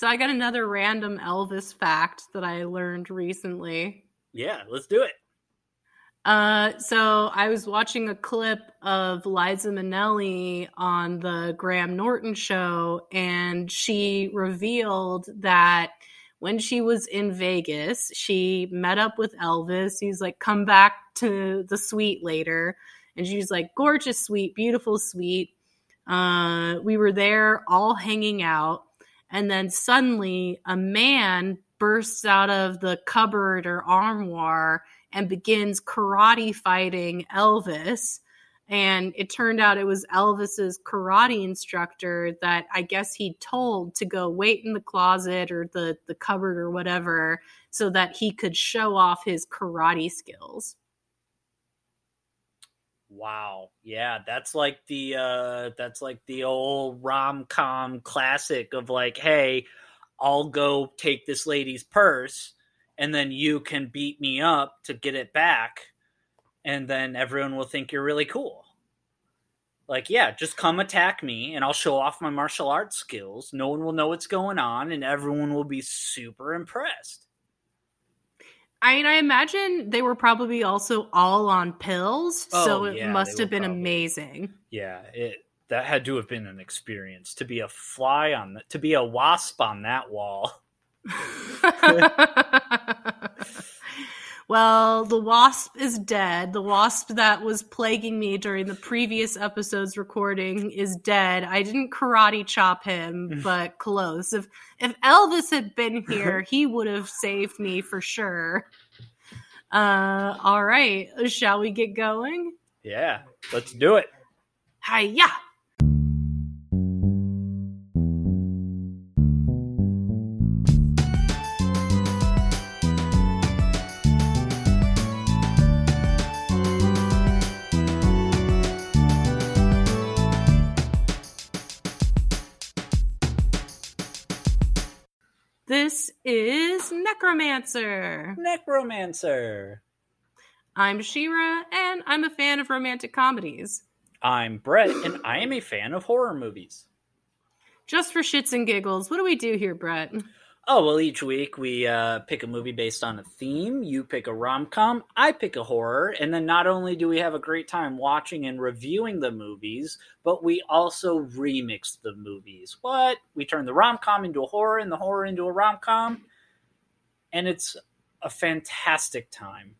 So I got another random Elvis fact that I learned recently. Yeah, let's do it. Uh, so I was watching a clip of Liza Minnelli on the Graham Norton show, and she revealed that when she was in Vegas, she met up with Elvis. He's like, come back to the suite later. And she's like, gorgeous suite, beautiful suite. Uh, we were there all hanging out. And then suddenly a man bursts out of the cupboard or armoire and begins karate fighting Elvis. And it turned out it was Elvis's karate instructor that I guess he told to go wait in the closet or the, the cupboard or whatever so that he could show off his karate skills. Wow. Yeah, that's like the uh that's like the old rom-com classic of like, hey, I'll go take this lady's purse and then you can beat me up to get it back and then everyone will think you're really cool. Like, yeah, just come attack me and I'll show off my martial arts skills. No one will know what's going on and everyone will be super impressed. I mean, I imagine they were probably also all on pills, Oh, so it yeah, must have been probably. amazing. Yeah, it that had to have been an experience to be a fly on the, to be a wasp on that wall. well, the wasp is dead. The wasp that was plaguing me during the previous episode's recording is dead. I didn't karate chop him, but close. If if Elvis had been here, he would have saved me for sure. Uh, all right, shall we get going? Yeah, let's do it. Hi, Hiya! Necromancer. Necromancer. I'm Shira, and I'm a fan of romantic comedies. I'm Brett, and I am a fan of horror movies. Just for shits and giggles, what do we do here, Brett? Oh, well, each week we uh, pick a movie based on a theme. You pick a rom com, I pick a horror. And then not only do we have a great time watching and reviewing the movies, but we also remix the movies. What? We turn the rom com into a horror and the horror into a rom com. And it's a fantastic time.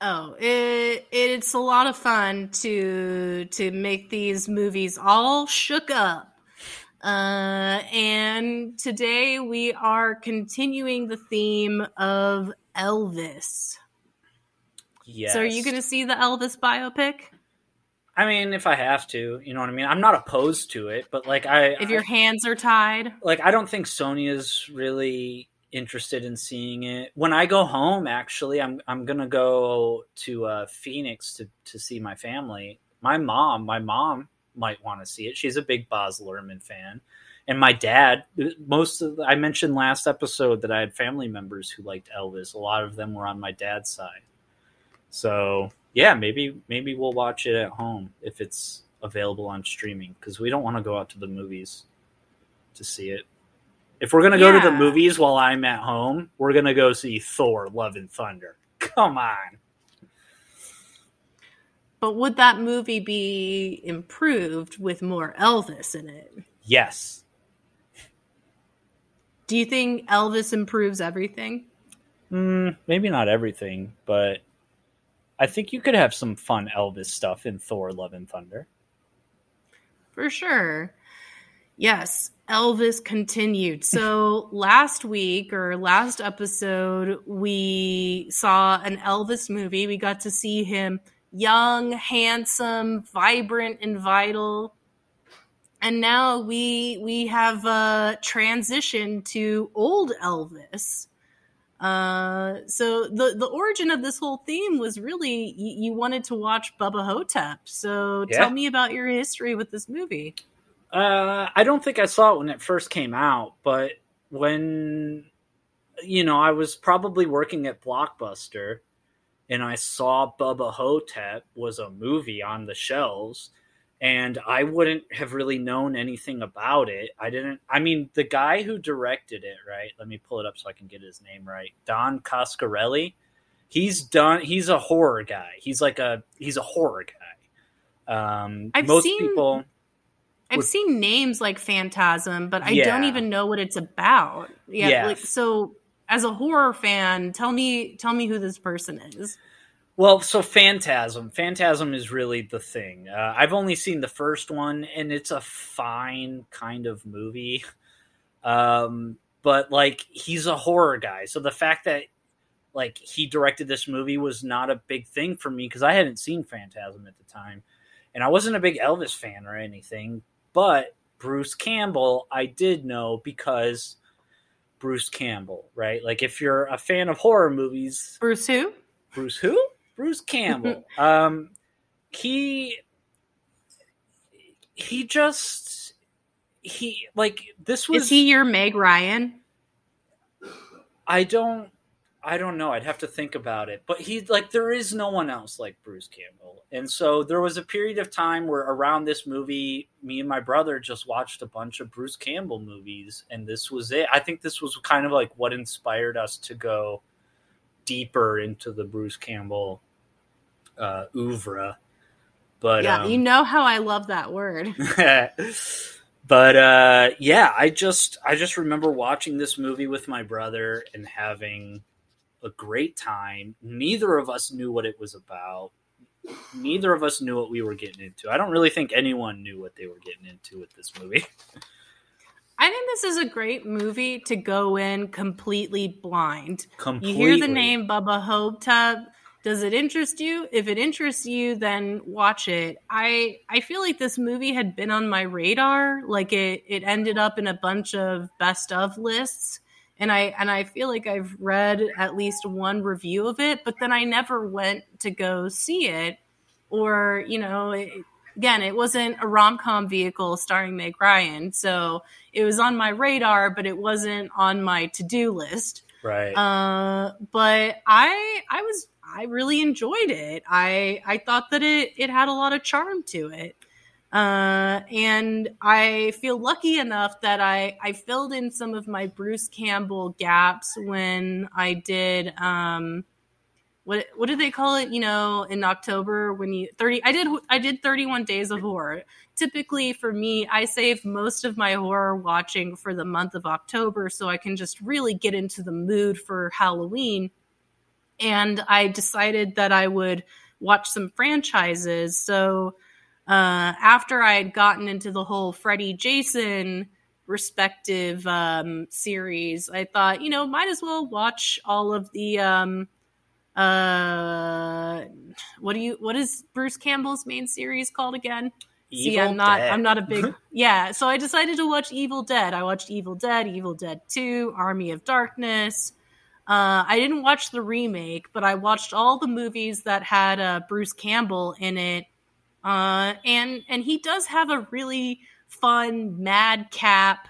Oh, it, it's a lot of fun to to make these movies all shook up. Uh, and today we are continuing the theme of Elvis. Yes. So, are you going to see the Elvis biopic? I mean, if I have to, you know what I mean? I'm not opposed to it, but like, I. If your hands are tied, like I don't think Sonia's really interested in seeing it. When I go home, actually, I'm I'm gonna go to uh, Phoenix to to see my family. My mom, my mom might want to see it. She's a big Baz Luhrmann fan, and my dad. Most of the, I mentioned last episode that I had family members who liked Elvis. A lot of them were on my dad's side. So yeah, maybe maybe we'll watch it at home if it's available on streaming because we don't want to go out to the movies to see it. If we're gonna go to the movies while I'm at home, we're gonna go see Thor: Love and Thunder. Come on. but would that movie be improved with more Elvis in it? Yes. Do you think Elvis improves everything? Mm, maybe not everything, but I think you could have some fun Elvis stuff in Thor: Love and Thunder. For sure. Yes, Elvis continued. So last week or last episode, we saw an Elvis movie. We got to see him young, handsome, vibrant, and vital. And now we we have uh, transitioned to old Elvis. Uh, so the the origin of this whole theme was really you, you wanted to watch Bubba Hotep. So Yeah. tell me about your history with this movie. Uh, I don't think I saw it when it first came out, but when you know, I was probably working at Blockbuster and I saw Bubba Hotep was a movie on the shelves and I wouldn't have really known anything about it. I didn't. I mean, the guy who directed it, right? Let me pull it up so I can get his name right. Don Coscarelli. He's done. He's a horror guy. He's like a. He's a horror guy. Um, I've most seen- people. I've Would- seen names like Phantasm, but I Yeah. don't even know what it's about. Yeah, Yeah. like so as a horror fan, tell me tell me who this person is. Well, so Phantasm. Phantasm is really the thing. Uh, I've only seen the first one, and it's a fine kind of movie. Um, but like, he's a horror guy, so the fact that like he directed this movie was not a big thing for me because I hadn't seen Phantasm at the time, and I wasn't a big Elvis fan or anything. But Bruce Campbell, I did know because Bruce Campbell, right? Like, if you're a fan of horror movies, Bruce who? Bruce who? Bruce Campbell. um, he he just he like this was. Is he your Meg Ryan? I don't. I don't know. I'd have to think about it. But he like there is no one else like Bruce Campbell. And so there was a period of time where around this movie, me and my brother just watched a bunch of Bruce Campbell movies and this was it. I think this was kind of like what inspired us to go deeper into the Bruce Campbell uh oeuvre. But yeah, um, you know how I love that word. but uh yeah i just i just remember watching this movie with my brother and having a great time neither of us knew what it was about neither of us knew what we were getting into i don't really think anyone knew what they were getting into with this movie I think this is a great movie to go in completely blind. completely You hear the name Bubba Hotep. Does it interest you? If it interests you, then watch it. I I feel like this movie had been on my radar. Like it it ended up in a bunch of best of lists. And I and I feel like I've read at least one review of it, but then I never went to go see it. Or, you know, it, again, it wasn't a rom com vehicle starring Meg Ryan. So it was on my radar, but it wasn't on my to do list. right Uh, but I I was I really enjoyed it. I I thought that it it had a lot of charm to it. Uh, and I feel lucky enough that I I filled in some of my Bruce Campbell gaps when I did um what what did they call it? You know, in October when you thirty I did I did thirty one days of horror. Typically for me, I save most of my horror watching for the month of October so I can just really get into the mood for Halloween. And I decided that I would watch some franchises. So uh, after I had gotten into the whole Freddy Jason respective um, series, I thought, you know, might as well watch all of the um, uh what do you what is Bruce Campbell's main series called again? See, Evil I'm not Dead. I'm not a big yeah, so I decided to watch Evil Dead. I watched Evil Dead, Evil Dead 2, Army of Darkness. Uh, I didn't watch the remake, but I watched all the movies that had uh, Bruce Campbell in it. Uh, and and he does have a really fun madcap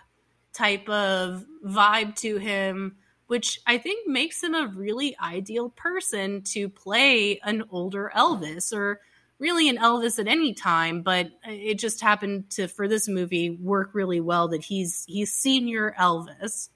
type of vibe to him which I think makes him a really ideal person to play an older Elvis or really an Elvis at any time, but it just happened to for this movie work really well that he's he's senior Elvis.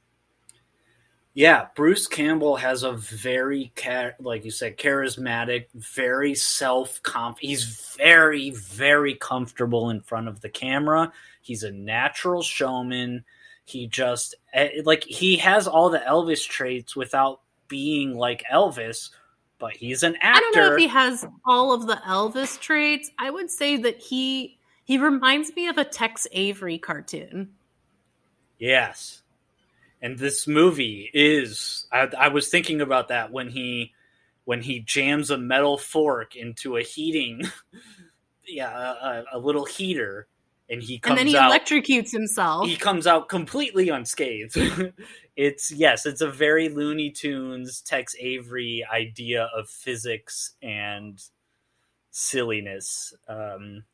Yeah, Bruce Campbell has a very, like you said, charismatic, very self conf. He's very, very comfortable in front of the camera. He's a natural showman. He just eh, like he has all the Elvis traits without being like Elvis, but he's an actor. I don't know if he has all of the Elvis traits. I would say that he he reminds me of a Tex Avery cartoon. Yes. And this movie is I, I was thinking about that when he when he jams a metal fork into a heating yeah, a, a little heater and he comes And then he out electrocutes himself. he comes out completely unscathed. it's yes, it's a very Looney Tunes Tex Avery idea of physics and silliness, um,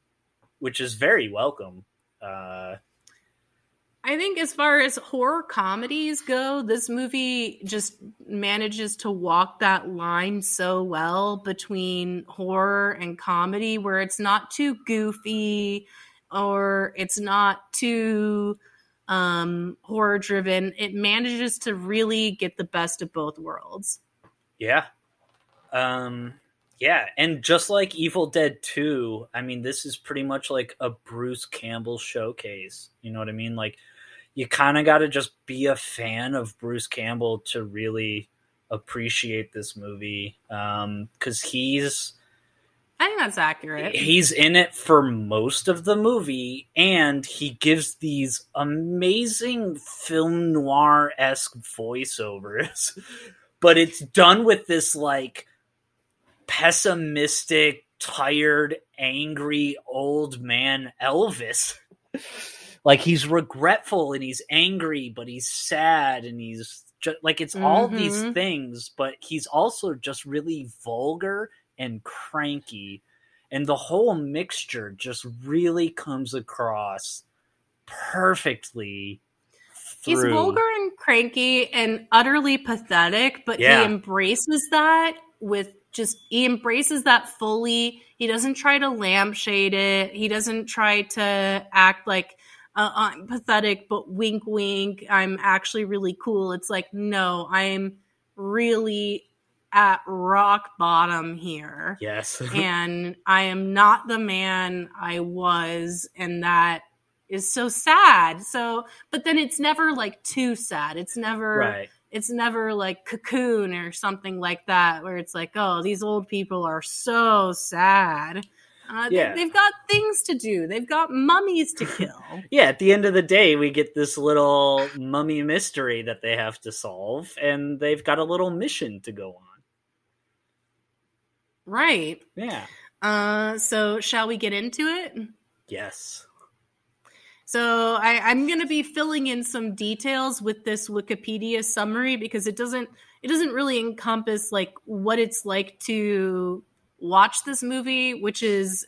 which is very welcome. Uh, I think as far as horror comedies go, this movie just manages to walk that line so well between horror and comedy where it's not too goofy or it's not too um horror driven. It manages to really get the best of both worlds. Yeah. Um yeah, and just like Evil Dead 2, I mean this is pretty much like a Bruce Campbell showcase. You know what I mean? Like you kind of got to just be a fan of Bruce Campbell to really appreciate this movie um cuz he's I think that's accurate. he's in it for most of the movie and he gives these amazing film noir-esque voiceovers but it's done with this like pessimistic tired angry old man elvis like he's regretful and he's angry but he's sad and he's just like it's all these Mhm. things but he's also just really vulgar and cranky and the whole mixture just really comes across perfectly He's vulgar and cranky and utterly pathetic, but Yeah. he embraces that with just he embraces that fully. He doesn't try to lampshade it. He doesn't try to act like uh, I'm pathetic, but wink, wink. I'm actually really cool. It's like no, I'm really at rock bottom here yes and I am not the man I was, and that is so sad. So, but then it's never like too sad. It's never, right it's never like cocoon or something like that, where it's like, oh, these old people are so sad. Uh, Yeah. they've got things to do. They've got mummies to kill. yeah at the end of the day we get this little mummy mystery that they have to solve and they've got a little mission to go on right. yeah Uh, so shall we get into it? yes So I, I'm going to be filling in some details with this Wikipedia summary because it doesn't it doesn't really encompass like what it's like to watch this movie, which is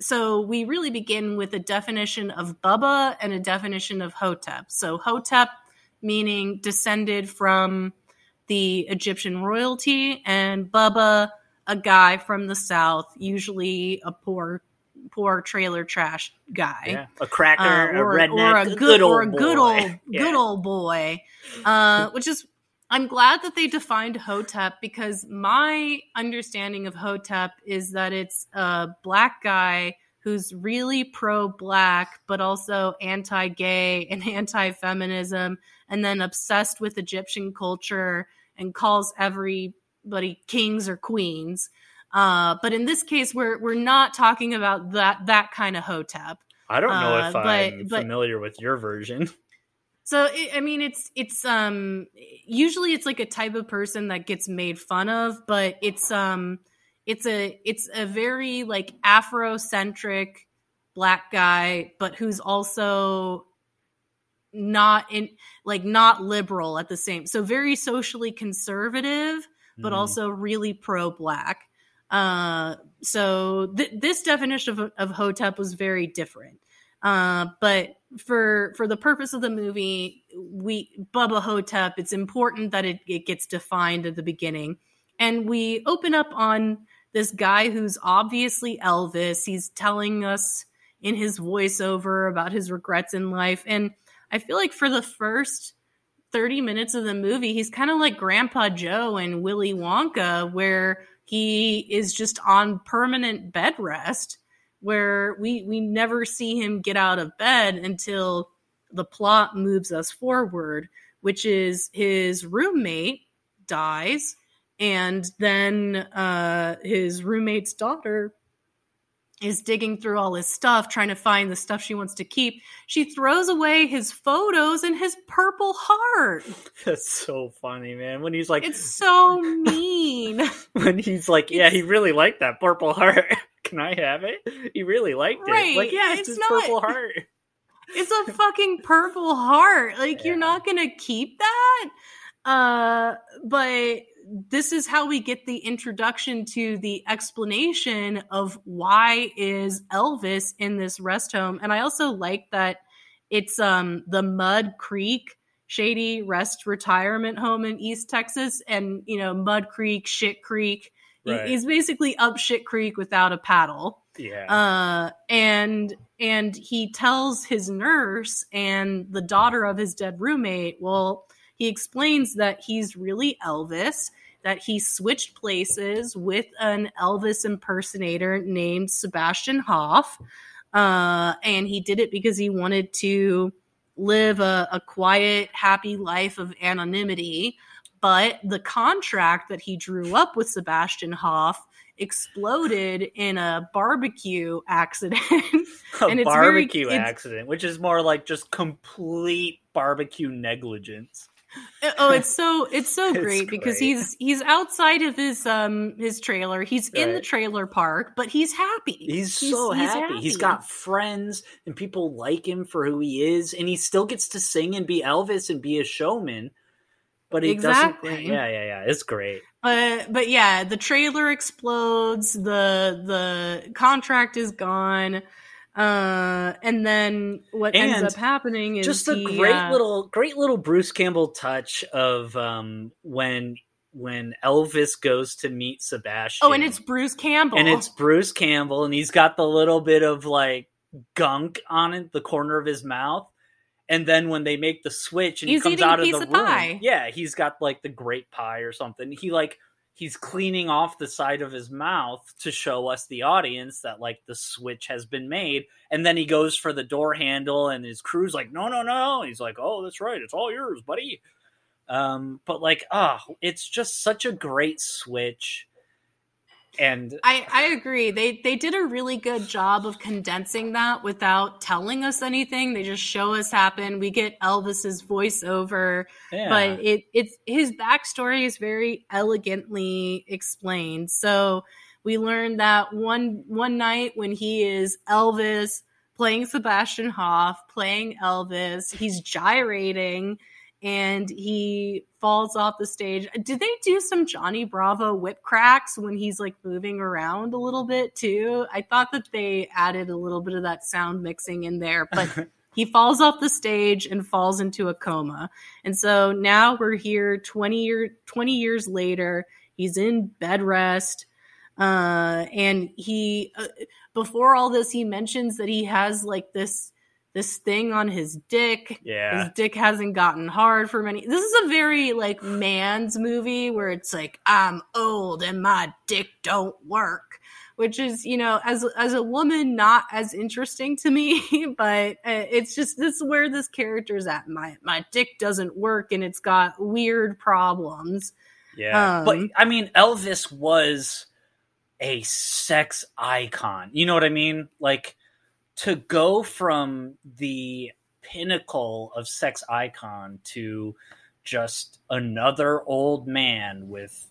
so we really begin with a definition of Bubba and a definition of Hotep. So Hotep meaning descended from the Egyptian royalty, and Bubba a guy from the south, usually a poor poor trailer trash guy yeah a cracker uh, a or, redneck or a good, old or a good boy. old Yeah. good old boy uh, which is i'm glad that they defined hotep because my understanding of hotep is that it's a black guy who's really pro-black but also anti-gay and anti-feminism and then obsessed with egyptian culture and calls everybody kings or queens uh, but in this case, we're we're not talking about that that kind of hotep. i don't know uh, if but- i'm but- familiar with your version So it, I mean, it's it's um usually it's like a type of person that gets made fun of, but it's um it's a it's a very like Afrocentric black guy, but who's also not in like not liberal at the same. So very socially conservative, but Mm. also really pro black. Uh, so th- this definition of, of Hotep was very different. Uh, but for for the purpose of the movie, we Bubba Hotep. It's important that it, it gets defined at the beginning, and we open up on this guy who's obviously Elvis. He's telling us in his voiceover about his regrets in life, and I feel like for the first 30 minutes of the movie, he's kind of like Grandpa Joe and Willy Wonka, where he is just on permanent bed rest, where we, we never see him get out of bed until the plot moves us forward, which is his roommate dies, and then uh, his roommate's daughter is digging through all his stuff, trying to find the stuff she wants to keep. She throws away his photos and his purple heart. that's so funny man when he's like It's so mean. when he's like yeah he really liked that purple heart can i have it he really liked it Right, like yeah it's, it's his not- purple heart It's a fucking purple heart. Like you're not gonna keep that. Uh, but this is how we get the introduction to the explanation of why is Elvis in this rest home. And I also like that It's um the Mud Creek Shady Rest Retirement Home in East Texas, and you know Mud Creek, Shit Creek. Right. He's basically up Shit Creek without a paddle. Yeah. Uh, and and he tells his nurse and the daughter of his dead roommate. Well, he explains that he's really Elvis. That he switched places with an Elvis impersonator named Sebastian Hoff, uh, and he did it because he wanted to live a, a quiet, happy life of anonymity. But the contract that he drew up with Sebastian Hoff exploded in a barbecue accident. a it's very- barbecue accident, which is more like just complete barbecue negligence. oh, it's so it's so It's great because he's he's outside of his um his trailer. He's in the trailer park, but he's happy. He's, so happy. He's got friends and people like him for who he is, and he still gets to sing and be Elvis and be a showman. But he Exactly. doesn't. Yeah, yeah, yeah. It's great. But but yeah, the trailer explodes. The the contract is gone. Uh, and then what ends up happening is Just a he, great uh, little, great little Bruce Campbell touch of um, when when Elvis goes to meet Sebastian. Oh, and it's Bruce Campbell. and it's Bruce Campbell, and he's got the little bit of like gunk on it, the corner of his mouth. And then when they make the switch and He's he comes out of the of room, pie. yeah, he's got like the great pie or something. He like he's cleaning off the side of his mouth to show us the audience that like the switch has been made. And then he goes for the door handle, and his crew's like, "No, no, no!" He's like, "Oh, that's right, it's all yours, buddy." Um, but like, ah, it's just such a great switch. And I, I agree. They they did a really good job of condensing that without telling us anything. They just show us happen. We get Elvis's voiceover, yeah. but it it's his backstory is very elegantly explained. So we learned that one one night when he is Elvis playing Sebastian Hoff, playing Elvis, he's gyrating and he falls off the stage. Did they do some Johnny Bravo whip cracks when he's like moving around a little bit too? I thought that they added a little bit of that sound mixing in there, but he falls off the stage and falls into a coma. And so now we're here 20 year 20 years later. He's in bed rest. Uh, and he uh, before all this he mentions that he has like this this thing on his dick yeah. his dick hasn't gotten hard for many. This is a very like man's movie where it's like I'm old and my dick don't work, which is you know as as a woman not as interesting to me, but uh, it's just this is where this character's at. My my dick doesn't work and it's got weird problems. Yeah. Um, but I mean, Elvis was a sex icon. You know what I mean? Like to go from the pinnacle of sex icon to just another old man with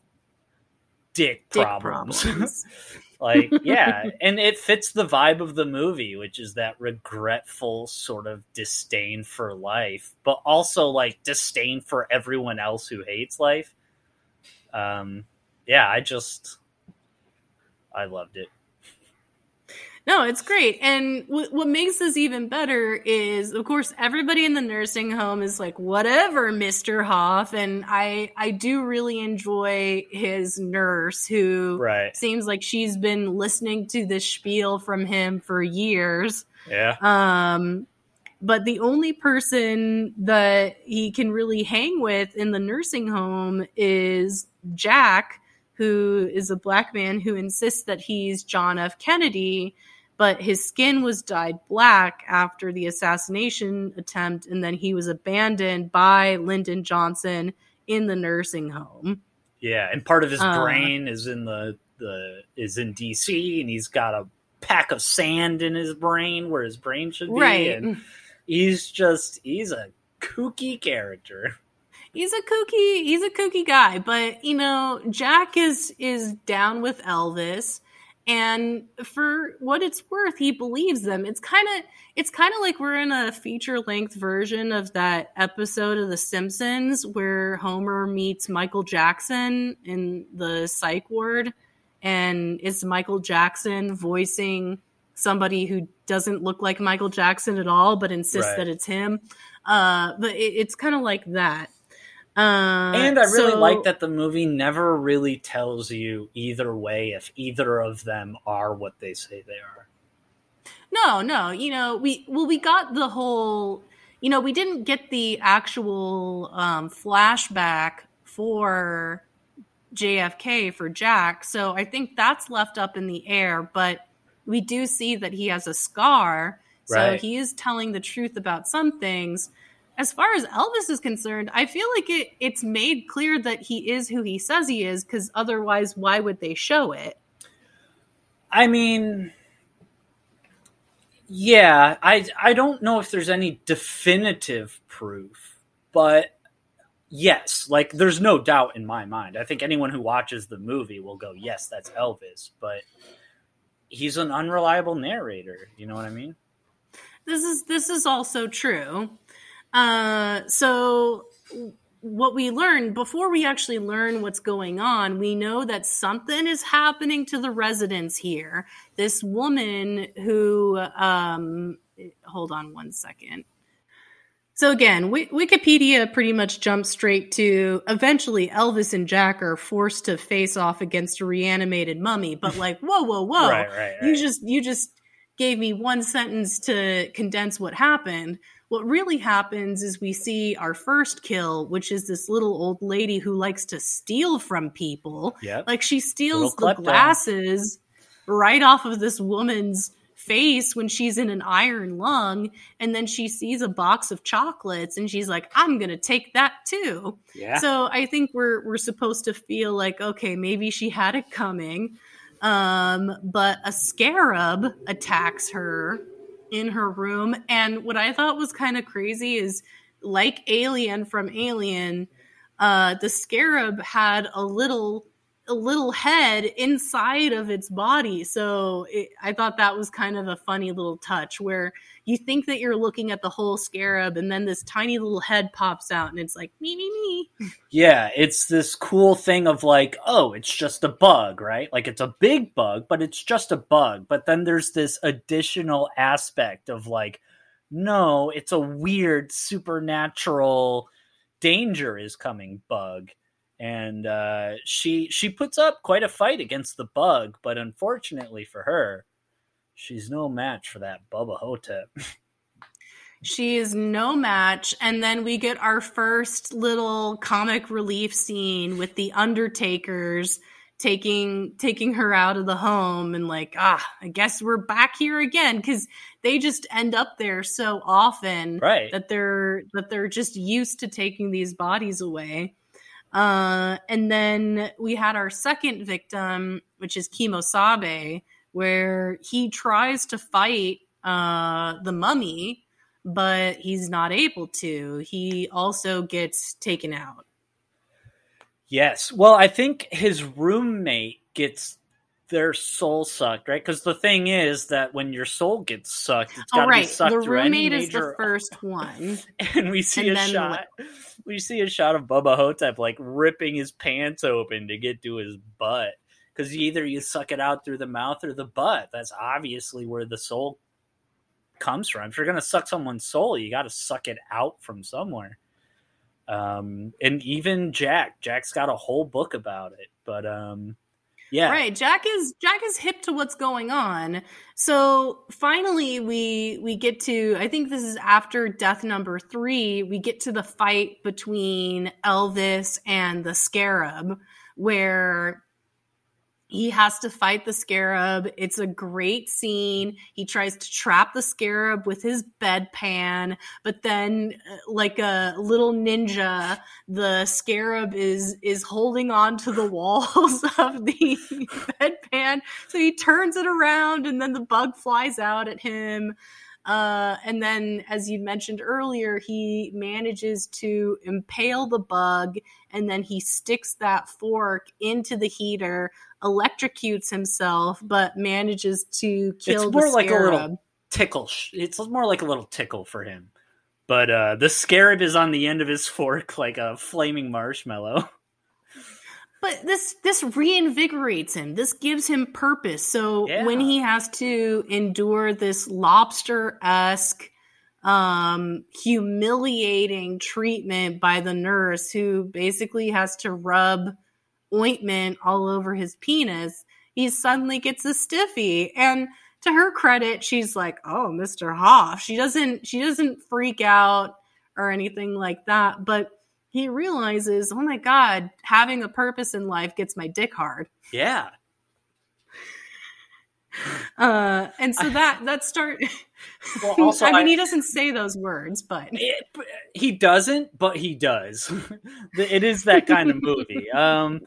dick, Dick problems. problems. like, yeah. And it fits the vibe of the movie, which is that regretful sort of disdain for life, but also like disdain for everyone else who hates life. Um, yeah, I just, I loved it. No, it's great. And w- what makes this even better is, of course, everybody in the nursing home is like, whatever, Mr. Hoff. And I, I do really enjoy his nurse who Right. seems like she's been listening to this spiel from him for years. Yeah. Um, but the only person that he can really hang with in the nursing home is Jack, who is a black man who insists that he's John F. Kennedy, but his skin was dyed black after the assassination attempt, and then he was abandoned by Lyndon Johnson in the nursing home. Yeah. And part of his Uh. brain is in the, the, is in DC and he's got a pack of sand in his brain where his brain should be. Right. And he's just, he's a kooky character. he's a kooky he's a kooky guy but you know jack is is down with elvis and for what it's worth he believes them it's kind of it's kind of like we're in a feature length version of that episode of the simpsons where homer meets michael jackson in the psych ward and it's michael jackson voicing somebody who doesn't look like Michael Jackson at all, but insists Right. that it's him. Uh, but it, it's kind of like that. Uh, and I really so- like that the movie never really tells you either way if either of them are what they say they are. No, no. You know, we well, we got the whole. You know, we didn't get the actual um, flashback for JFK for Jack, so I think that's left up in the air. But we do see that he has a scar, so Right. he is telling the truth about some things. As far as Elvis is concerned, I feel like it it's made clear that he is who he says he is, because otherwise, why would they show it? I mean, yeah, I I don't know if there's any definitive proof, but yes, like there's no doubt in my mind. I think anyone who watches the movie will go, "Yes, that's Elvis," but he's an unreliable narrator, you know what I mean? this is this is also true. Uh, so what we learn before we actually learn what's going on, we know that something is happening to the residents here. This woman who, um, hold on one second. So again, Wi- Wikipedia pretty much jumps straight to eventually Elvis and Jack are forced to face off against a reanimated mummy. But like, whoa, whoa, whoa! Right, right, You just you just gave me one sentence to condense what happened. What really happens is we see our first kill, which is this little old lady who likes to steal from people. Yep. Like she steals the glasses right off of this woman's face when she's in an iron lung and then she sees a box of chocolates and she's like I'm going to take that too. yeah. So I think we're we're supposed to feel like okay, maybe she had it coming. Um, but a scarab attacks her in her room. And what I thought was kind of crazy is like Alien from Alien, uh the scarab had a little a little head inside of its body. So it, I thought that was kind of a funny little touch where you think that you're looking at the whole scarab and then this tiny little head pops out and it's like me me me. Yeah, it's this cool thing of like, oh, it's just a bug, right? Like it's a big bug, but it's just a bug. But then there's this additional aspect of like, no, it's a weird supernatural danger is coming bug. And uh, she she puts up quite a fight against the bug, but unfortunately for her, she's no match for that Bubba Hotep. She is no match. And then we get our first little comic relief scene with the Undertakers taking taking her out of the home and like ah i guess we're back here again because they just end up there so often right. that they're that they're just used to taking these bodies away uh and then we had our second victim which is kimosabe where he tries to fight uh the mummy but he's not able to he also gets taken out Yes. Well, I think his roommate gets their soul sucked, right? Because the thing is that when your soul gets sucked, it's got oh to right be sucked the through any roommate is the first one And we see and a shot. We see a shot of Bubba Hotep like ripping his pants open to get to his butt. Because either you suck it out through the mouth or the butt. That's obviously where the soul comes from. If you're gonna suck someone's soul, you got to suck it out from somewhere. Um, and even Jack, Jack's got a whole book about it. But um, yeah, Right. Jack is Jack is hip to what's going on. So finally we we get to I think this is after death number 3, we get to the fight between Elvis and the Scarab where he has to fight the scarab. It's a great scene. He tries to trap the scarab with his bedpan, but then uh, like a little ninja, the scarab is is holding on to the walls of the bedpan. So he turns it around and then the bug flies out at him. Uh, and then, as you mentioned earlier, he manages to impale the bug and then he sticks that fork into the heater, electrocutes himself, but manages to kill it's more the like a little tickle. It's more like a little tickle for him. But uh, the scarab is on the end of his fork like a flaming marshmallow. but this this reinvigorates him. This gives him purpose. So Yeah. when he has to endure this lobster esque, um, humiliating treatment by the nurse, who basically has to rub ointment all over his penis, he suddenly gets a stiffy. And to her credit, she's like, "Oh, Mister Hoff." She doesn't she doesn't freak out or anything like that, but he realizes, oh my god, having a purpose in life gets my dick hard. Yeah. Uh, and so that that start. Well, also, I mean, I- he doesn't say those words, but It, he doesn't, but he does. it is that kind of movie. Um,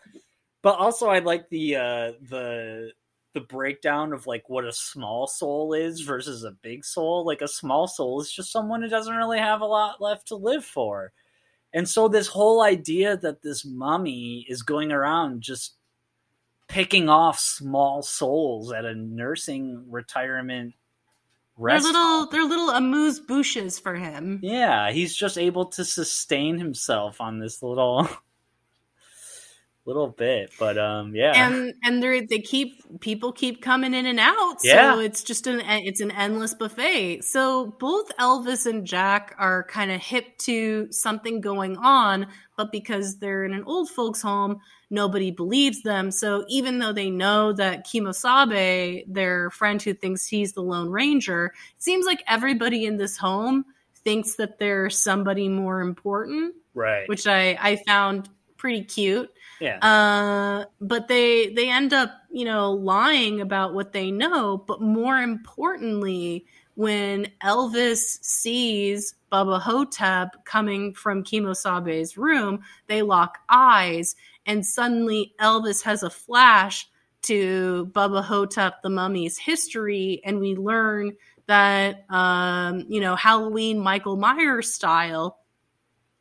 but also, I like the uh, the the breakdown of like what a small soul is versus a big soul. Like a small soul is just someone who doesn't really have a lot left to live for. And so this whole idea that this mummy is going around just picking off small souls at a nursing retirement they're little they're little amuse bouches for him. yeah, he's just able to sustain himself on this little little bit. But um yeah. and and they they keep people keep coming in and out so Yeah. it's just an it's an endless buffet so both elvis and jack are kind of hip to something going on but because they're in an old folks home nobody believes them so even though they know that kimosabe their friend who thinks he's the lone ranger it seems like everybody in this home thinks that they're somebody more important right. which i i found pretty cute yeah. uh, but they they end up, you know, lying about what they know. But more importantly, when Elvis sees Bubba Hotep coming from Kimosabe's room, they lock eyes, and suddenly Elvis has a flash to Bubba Hotep the mummy's history, and we learn that um, you know Halloween Michael Myers style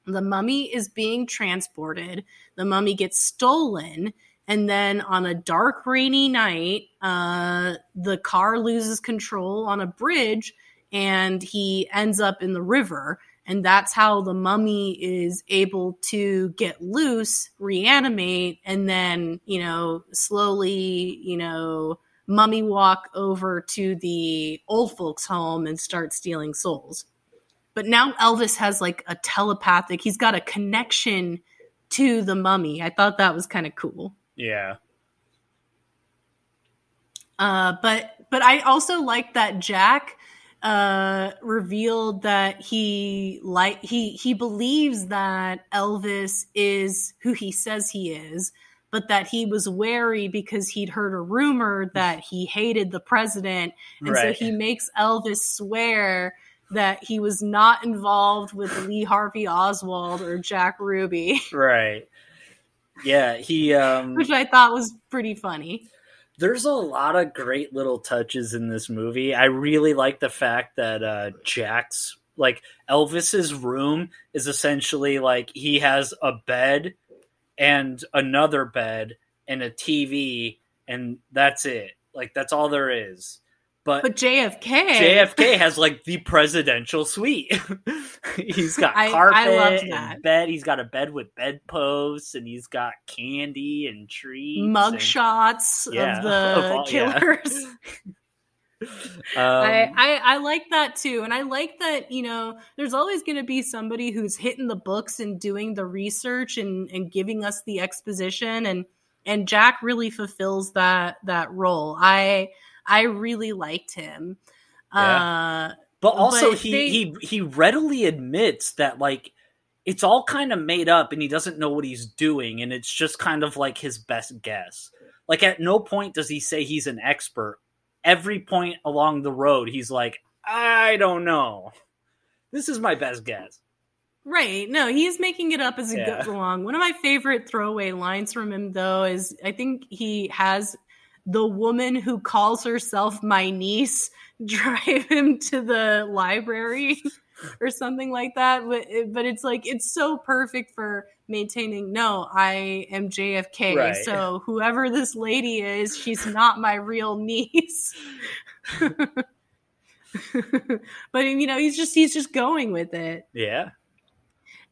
the mummy is being transported. The mummy gets stolen. And then on a dark rainy night uh, the car loses control on a bridge and he ends up in the river. And that's how the mummy is able to get loose reanimate and then you know slowly you know mummy walk over to the old folks home and start stealing souls but now Elvis has like a telepathic, he's got a connection to the mummy. I thought that was kind of cool. yeah. Uh, but but I also like that Jack uh, revealed that he like he he believes that Elvis is who he says he is, but that he was wary because he'd heard a rumor that he hated the president, and so he makes Elvis swear that he was not involved with Lee Harvey Oswald or Jack Ruby, Right. Yeah, he um which I thought was pretty funny. there's a lot of great little touches in this movie. I really like the fact that uh Jack's like Elvis's room is essentially like he has a bed and another bed and a TV and that's it. Like that's all there is. But, But JFK, JFK has like the presidential suite. he's got I- I carpet loved and bed. He's got a bed with bedposts, and he's got candy and treats. mug and- shots Yeah, of the of all- yeah. killers. Um, I, I I like that too, and I like that you know there's always going to be somebody who's hitting the books and doing the research and and giving us the exposition, and and Jack really fulfills that that role. I I really liked him. Uh, but also but he they- he he readily admits that like it's all kind of made up, and he doesn't know what he's doing, and it's just kind of like his best guess. Like at no point does he say he's an expert. Every point along the road, he's like, I don't know. This is my best guess. Right. No, he's making it up as he Yeah. goes along. One of my favorite throwaway lines from him, though, is I think he has the woman who calls herself my niece drive him to the library or something like that. But, it- but it's like, it's so perfect for maintaining no, I am JFK. Right. So whoever this lady is, she's not my real niece. but you know, he's just he's just going with it Yeah.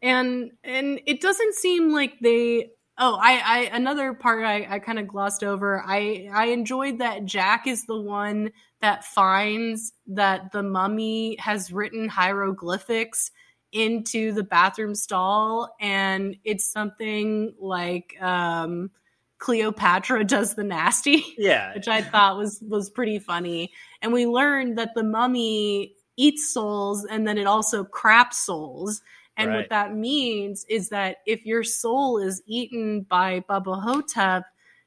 and and it doesn't seem like they Oh, I, I another part I, I kind of glossed over. I I enjoyed that Jack is the one that finds that the mummy has written hieroglyphics into the bathroom stall, and it's something like um, Cleopatra does the nasty. Yeah, which I thought was was pretty funny. And we learned that the mummy eats souls, and then it also craps souls. And Right. what that means is that if your soul is eaten by Bubba Hotep,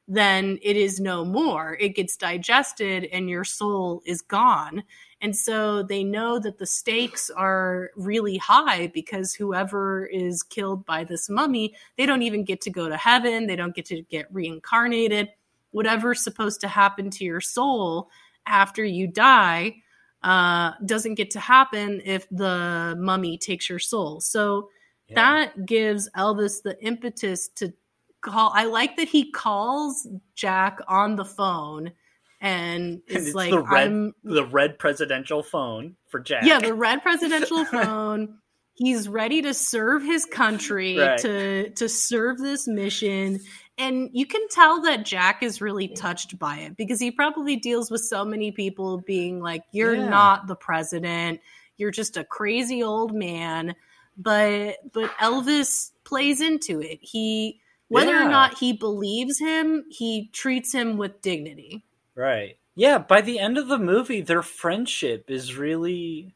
then it is no more. It gets digested and your soul is gone. And so they know that the stakes are really high because whoever is killed by this mummy, they don't even get to go to heaven. They don't get to get reincarnated. Whatever's supposed to happen to your soul after you die uh, doesn't get to happen if the mummy takes your soul. So Yeah. that gives Elvis the impetus to call. I like that he calls Jack on the phone and is it's like, the red, I'm the red presidential phone for Jack. yeah, the red presidential phone. He's ready to serve his country, Right. to to serve this mission. And you can tell that Jack is really touched by it because he probably deals with so many people being like, You're Yeah. not the president, you're just a crazy old man. But but Elvis plays into it. He whether Yeah. or not he believes him, he treats him with dignity. Right. Yeah, by the end of the movie their friendship is really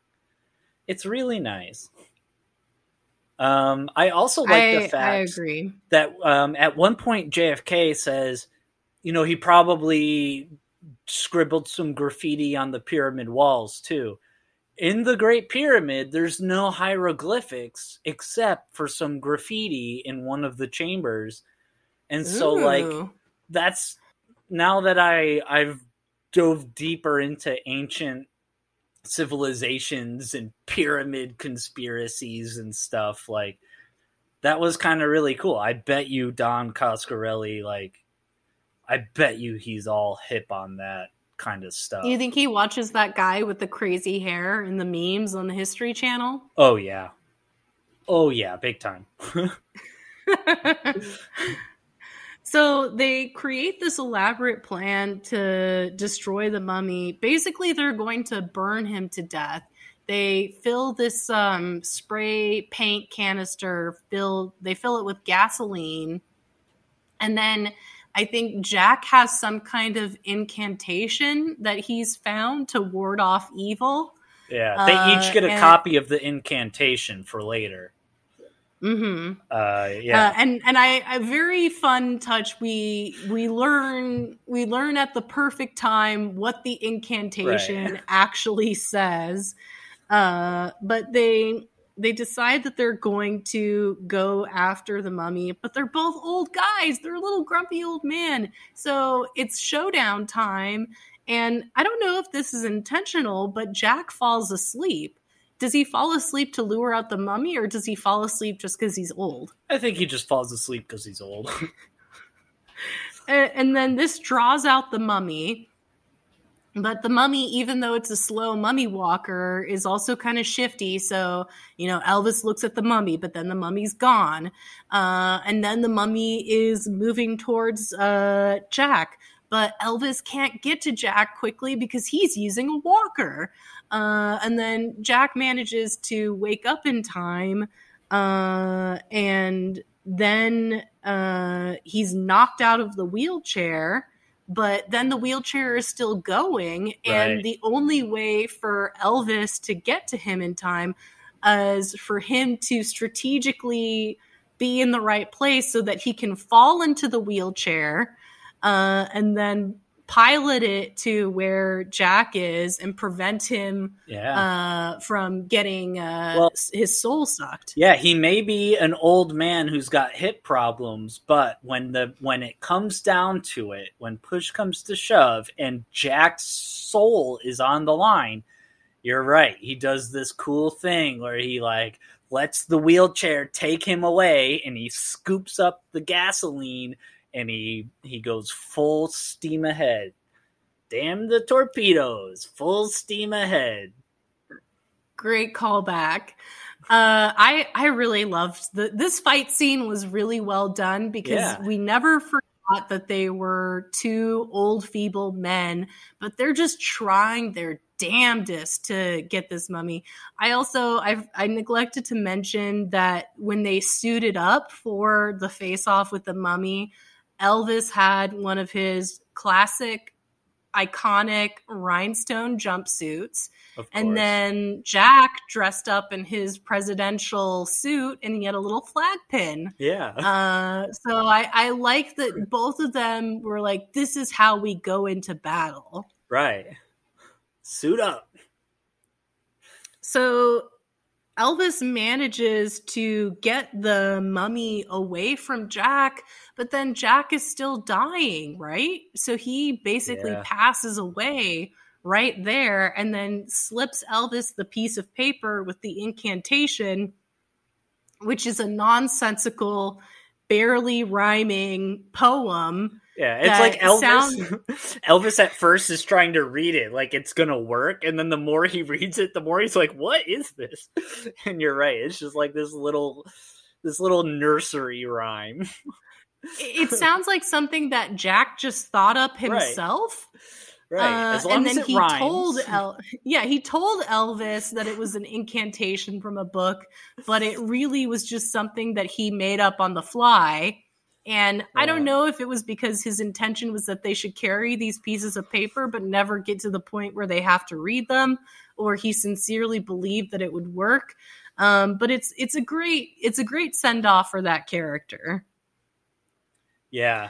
it's really nice. Um I also like I, the I fact agree. that um at one point JFK says, you know, he probably scribbled some graffiti on the pyramid walls too. In the Great Pyramid, there's no hieroglyphics except for some graffiti in one of the chambers. And so like that's now that I I've dove deeper into ancient civilizations and pyramid conspiracies and stuff like that was kind of really cool. I bet you Don Coscarelli like I bet you he's all hip on that kind of stuff. You think he watches that guy with the crazy hair and the memes on the History Channel? oh yeah. Oh yeah, big time. so they create this elaborate plan to destroy the mummy. Basically, they're going to burn him to death. They fill this um, spray paint canister, fill they fill it with gasoline, and then I think Jack has some kind of incantation that he's found to ward off evil. Yeah, they Uh, each get a copy of the incantation for later. Hmm Uh yeah. Uh, and and I a very fun touch. We we learn we learn at the perfect time what the incantation Right. actually says. Uh, but they they decide that they're going to go after the mummy, but they're both old guys. They're a little grumpy old man. So it's showdown time. And I don't know if this is intentional, but Jack falls asleep. Does he fall asleep to lure out the mummy, or does he fall asleep just because he's old? I think he just falls asleep because he's old. A- and then this draws out the mummy but the mummy even though it's a slow mummy walker is also kind of shifty so you know elvis looks at the mummy but then the mummy's gone uh, and then the mummy is moving towards uh, jack but elvis can't get to jack quickly because he's using a walker uh, and then jack manages to wake up in time uh, and then uh, he's knocked out of the wheelchair but then the wheelchair is still going and Right. the only way for elvis to get to him in time is for him to strategically be in the right place so that he can fall into the wheelchair uh, and then pilot it to where jack is and prevent him yeah. uh, from getting uh, Well- his soul sucked Yeah, he may be an old man who's got hip problems, but when the when it comes down to it, when push comes to shove and Jack's soul is on the line, you're right. He does this cool thing where he like lets the wheelchair take him away and he scoops up the gasoline and he he goes full steam ahead. Damn the torpedoes, full steam ahead. great callback. Uh, I I really loved the this fight scene was really well done because Yeah. we never forgot that they were two old feeble men, but they're just trying their damnedest to get this mummy. I also I I neglected to mention that when they suited up for the face off with the mummy, Elvis had one of his classic iconic rhinestone jumpsuits and then Jack dressed up in his presidential suit and he had a little flag pin. yeah, Uh, so I, I like that both of them were like, this is how we go into battle. right. Suit up. So Elvis manages to get the mummy away from Jack, but then Jack is still dying, right? So he basically Yeah. passes away right there and then slips Elvis the piece of paper with the incantation, which is a nonsensical, barely rhyming poem. Yeah, it's like Elvis. sound- Elvis at first is trying to read it like it's gonna work, and then the more he reads it, the more he's like, "What is this?" And you're right; it's just like this little, this little nursery rhyme. It sounds like something that Jack just thought up himself. Right. Uh, as long and as then he rhymes. told El- yeah he told Elvis that it was an incantation from a book, but it really was just something that he made up on the fly. And I don't know if it was because his intention was that they should carry these pieces of paper but never get to the point where they have to read them, or he sincerely believed that it would work. Um, but it's it's a great it's a great send off for that character. yeah,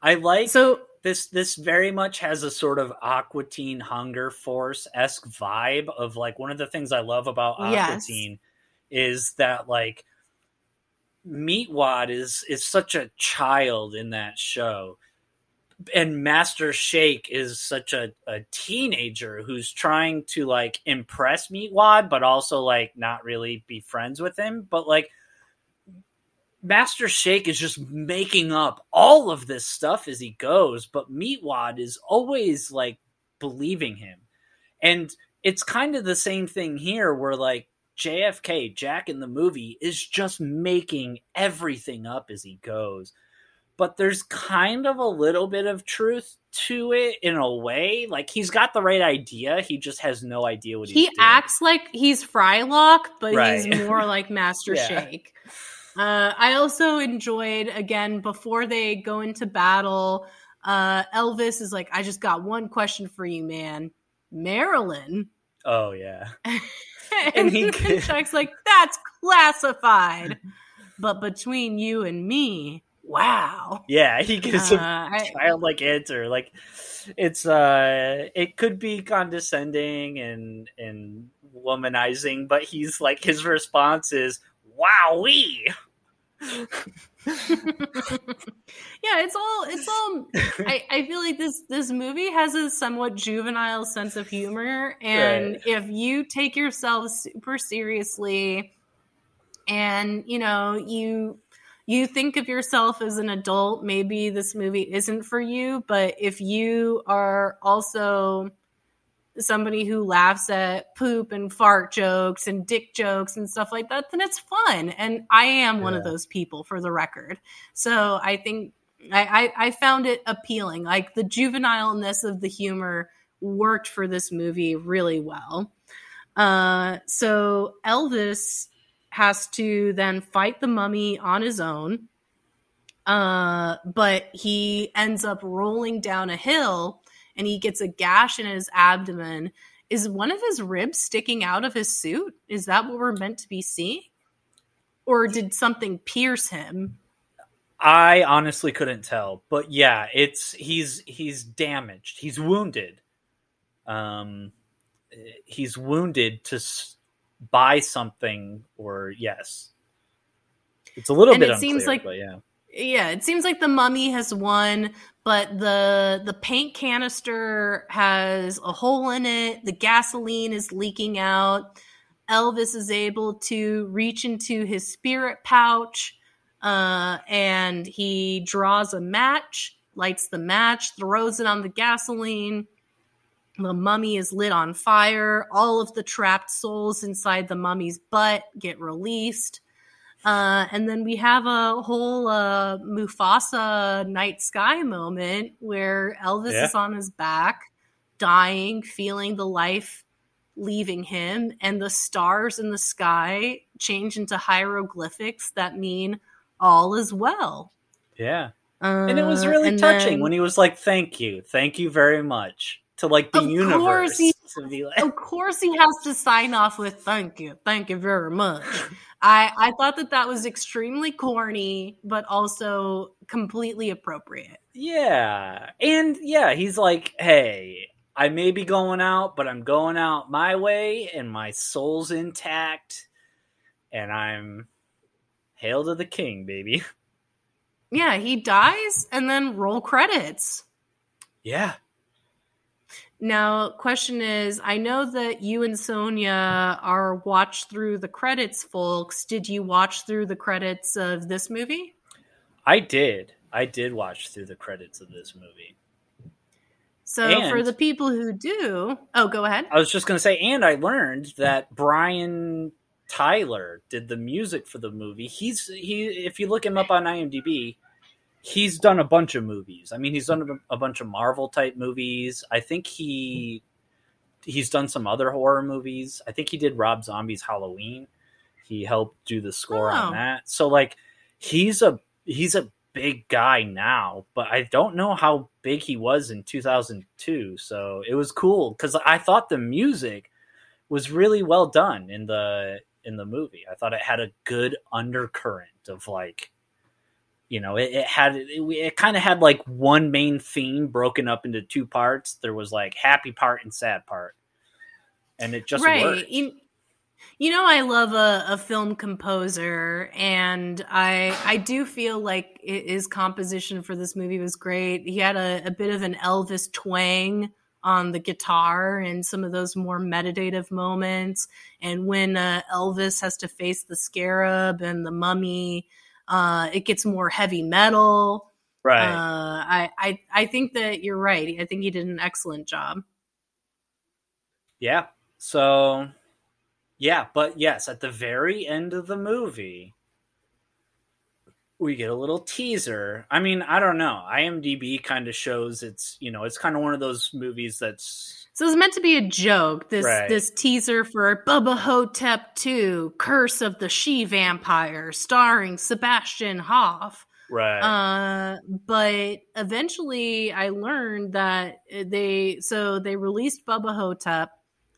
I like So this. This very much has a sort of Aqua Teen Hunger Force esque vibe of like one of the things I love about Aqua Yes. Teen is that like Meatwad is is such a child in that show. And Master Shake is such a, a teenager who's trying to like impress Meatwad, but also like not really be friends with him. But like Master Shake is just making up all of this stuff as he goes, but Meatwad is always like believing him. And it's kind of the same thing here where like JFK, Jack in the movie, is just making everything up as he goes. But there's kind of a little bit of truth to it in a way. Like he's got the right idea, he just has no idea what he he's doing. He acts like he's Frylock, but Right. he's more like Master Yeah. Shake. Uh, I also enjoyed again before they go into battle. Uh, Elvis is like, "I just got one question for you, man, Marilyn." Oh yeah. and, And he- Chuck's like, "That's classified." But between you and me, wow. Yeah, he gives Uh, a I- childlike answer. Like it's uh it could be condescending and and womanizing, but he's like his response is wowee. yeah, it's all it's all I, I feel like this this movie has a somewhat juvenile sense of humor and Right. if you take yourself super seriously and you know you you think of yourself as an adult maybe this movie isn't for you but if you are also somebody who laughs at poop and fart jokes and dick jokes and stuff like that, then it's fun. And I am one of those people for the record. So I think I, I, I found it appealing. Like the juvenileness of the humor worked for this movie really well. Uh, so Elvis has to then fight the mummy on his own. Uh, but he ends up rolling down a hill and he gets a gash in his abdomen. Is one of his ribs sticking out of his suit? Is that what we're meant to be seeing? Or did something pierce him? I honestly couldn't tell, but yeah, it's he's he's damaged. He's wounded. Um he's wounded to s- by something or yes. It's a little And bit it unclear, seems like- but yeah. Yeah, it seems like the mummy has won, but the the paint canister has a hole in it. The gasoline is leaking out. Elvis is able to reach into his spirit pouch, uh, and he draws a match, lights the match, throws it on the gasoline, The mummy is lit on fire. All of the trapped souls inside the mummy's butt get released. Uh, and then we have a whole uh, Mufasa night sky moment where Elvis Yeah. is on his back, dying, feeling the life leaving him, and the stars in the sky change into hieroglyphics that mean all is well. Yeah. Uh, And it was really touching then- when he was like, "Thank you, thank you very much." To like the universe he- like, of course he has to sign off with thank you thank you very much i i thought that that was extremely corny but also completely appropriate Yeah. And yeah, he's like, hey, I may be going out, but I'm going out my way and my soul's intact. And I'm hail to the king, baby. yeah he dies and then roll credits Yeah. Now question is i know that you and sonia are watch through the credits folks did you watch through the credits of this movie I did. I did watch through the credits of this movie. so And- for the people who do oh go ahead I was just going to say, and I learned that Brian Tyler did the music for the movie. He's he. If you look him up on IMDb, he's done a bunch of movies. I mean, he's done a, bunch of Marvel type movies. I think he he's done some other horror movies. I think he did Rob Zombie's Halloween. He helped do the score Oh. on that. So like, he's a he's a big guy now, but I don't know how big he was in 2002. So it was cool because I thought the music was really well done in the in the movie. I thought it had a good undercurrent of like, you know, it, it had it, it kind of had like one main theme broken up into two parts. There was like happy part and sad part, and it just worked. You, you know, I love a, a film composer, and I I do feel like his composition for this movie was great. He had a, a bit of an Elvis twang on the guitar and some of those more meditative moments. And when uh, Elvis has to face the scarab and the mummy, uh, it gets more heavy metal. Right. Uh, I, I I think that you're right. I think he did an excellent job. Yeah. So, yeah, but yes, at the very end of the movie, we get a little teaser. I mean, I don't know. IMDb kind of shows it's, you know, it's kind of one of those movies that's So it was meant to be a joke. This Right. this teaser for Bubba Hotep 2, Curse of the She Vampire, starring Sebastian Hoff. right. Uh, but eventually, I learned that they so they released Bubba Hotep.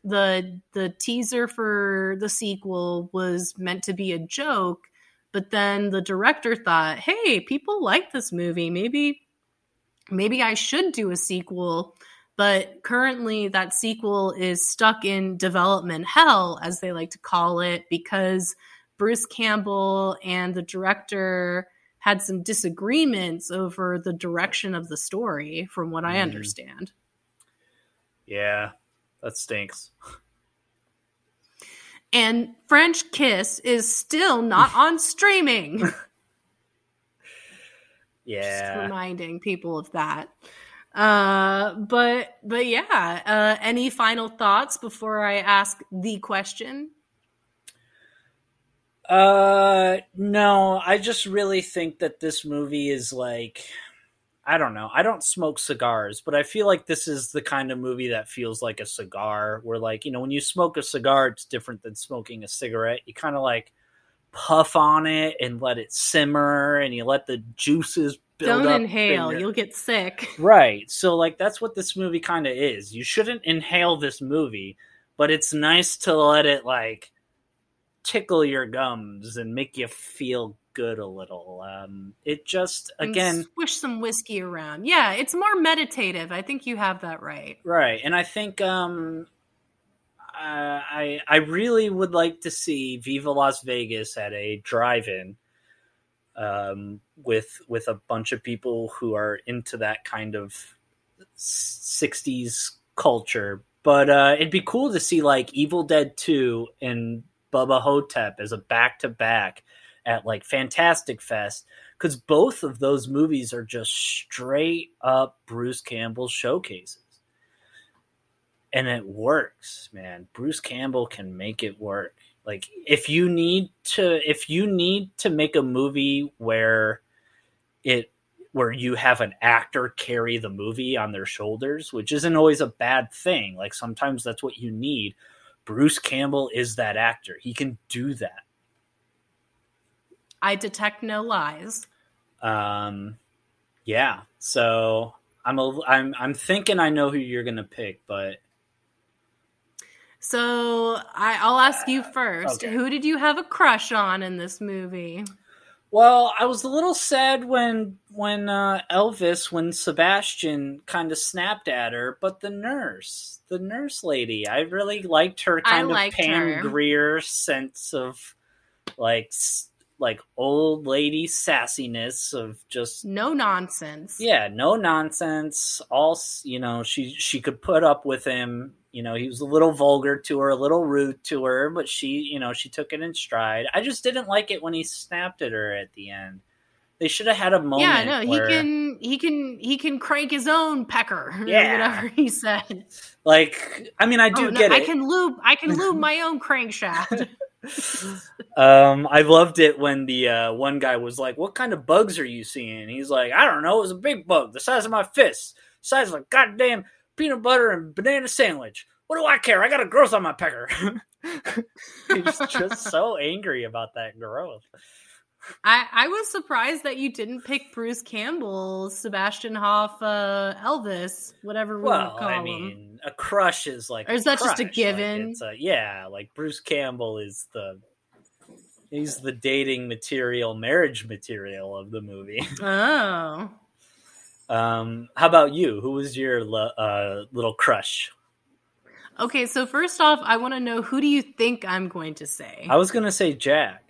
the The teaser for the sequel was meant to be a joke, but then the director thought, "Hey, people like this movie. Maybe, maybe I should do a sequel." But currently, that sequel is stuck in development hell, as they like to call it, because Bruce Campbell and the director had some disagreements over the direction of the story, from what I Mhm. understand. yeah, that stinks. And French Kiss is still not on streaming. yeah. Just Yeah. reminding people of that. Uh, but but yeah. Uh, any final thoughts before I ask the question? Uh, no, I just really think that this movie is like, I don't know. I don't smoke cigars, but I feel like this is the kind of movie that feels like a cigar, where like you know when you smoke a cigar, it's different than smoking a cigarette. You kind of like puff on it and let it simmer, and you let the juices Don't inhale; in your- you'll get sick. Right. So like that's what this movie kind of is. You shouldn't inhale this movie, but it's nice to let it like tickle your gums and make you feel good a little. Um it just And again swish some whiskey around. Yeah, it's more meditative. I think you have that right. right. And I think um uh, I I really would like to see Viva Las Vegas at a drive-in um, with with a bunch of people who are into that kind of '60s culture. But uh, it'd be cool to see like Evil Dead Two and Bubba Hotep as a back to back at like Fantastic Fest because both of those movies are just straight up Bruce Campbell showcases. and it works, man. Bruce Campbell can make it work. Like if you need to if you need to make a movie where it where you have an actor carry the movie on their shoulders, which isn't always a bad thing. Like sometimes that's what you need. Bruce Campbell is that actor. He can do that. I detect no lies. Um yeah. So I'm a, I'm I'm thinking I know who you're going to pick, but so I, will ask you first. Okay. Who did you have a crush on in this movie? Well, I was a little sad when when uh, Elvis, when Sebastian kind of snapped at her, but the nurse, the nurse lady, I really liked her kind I of Pam her. Grier sense of like like old lady sassiness of just no nonsense. Yeah, no nonsense. All you know, she she could put up with him you know, he was a little vulgar to her, a little rude to her, but she, you know, she took it in stride. I just didn't like it when he snapped at her at the end. They should have had a moment. Yeah, no, where, he can he can he can crank his own pecker. Yeah, whatever he said. Like, I mean, I do oh, no, get it. I can lube I can lube my own crankshaft. um, I loved it when the uh, one guy was like, "What kind of bugs are you seeing?" He's like, "I don't know. It was a big bug, the size of my fist, size of a goddamn peanut butter and banana sandwich. What do I care? I got a growth on my pecker. He's just so angry about that growth. I, I was surprised that you didn't pick Bruce Campbell, Sebastian Hoff, uh, Elvis, whatever we well, call I him. mean, a crush is like, or is that just a given? Like a, yeah, like Bruce Campbell is the he's the dating material, marriage material of the movie. Oh, Um, how about you? Who was your uh, little crush? Okay, so first off, I want to know who do you think I'm going to say? I was gonna say Jack.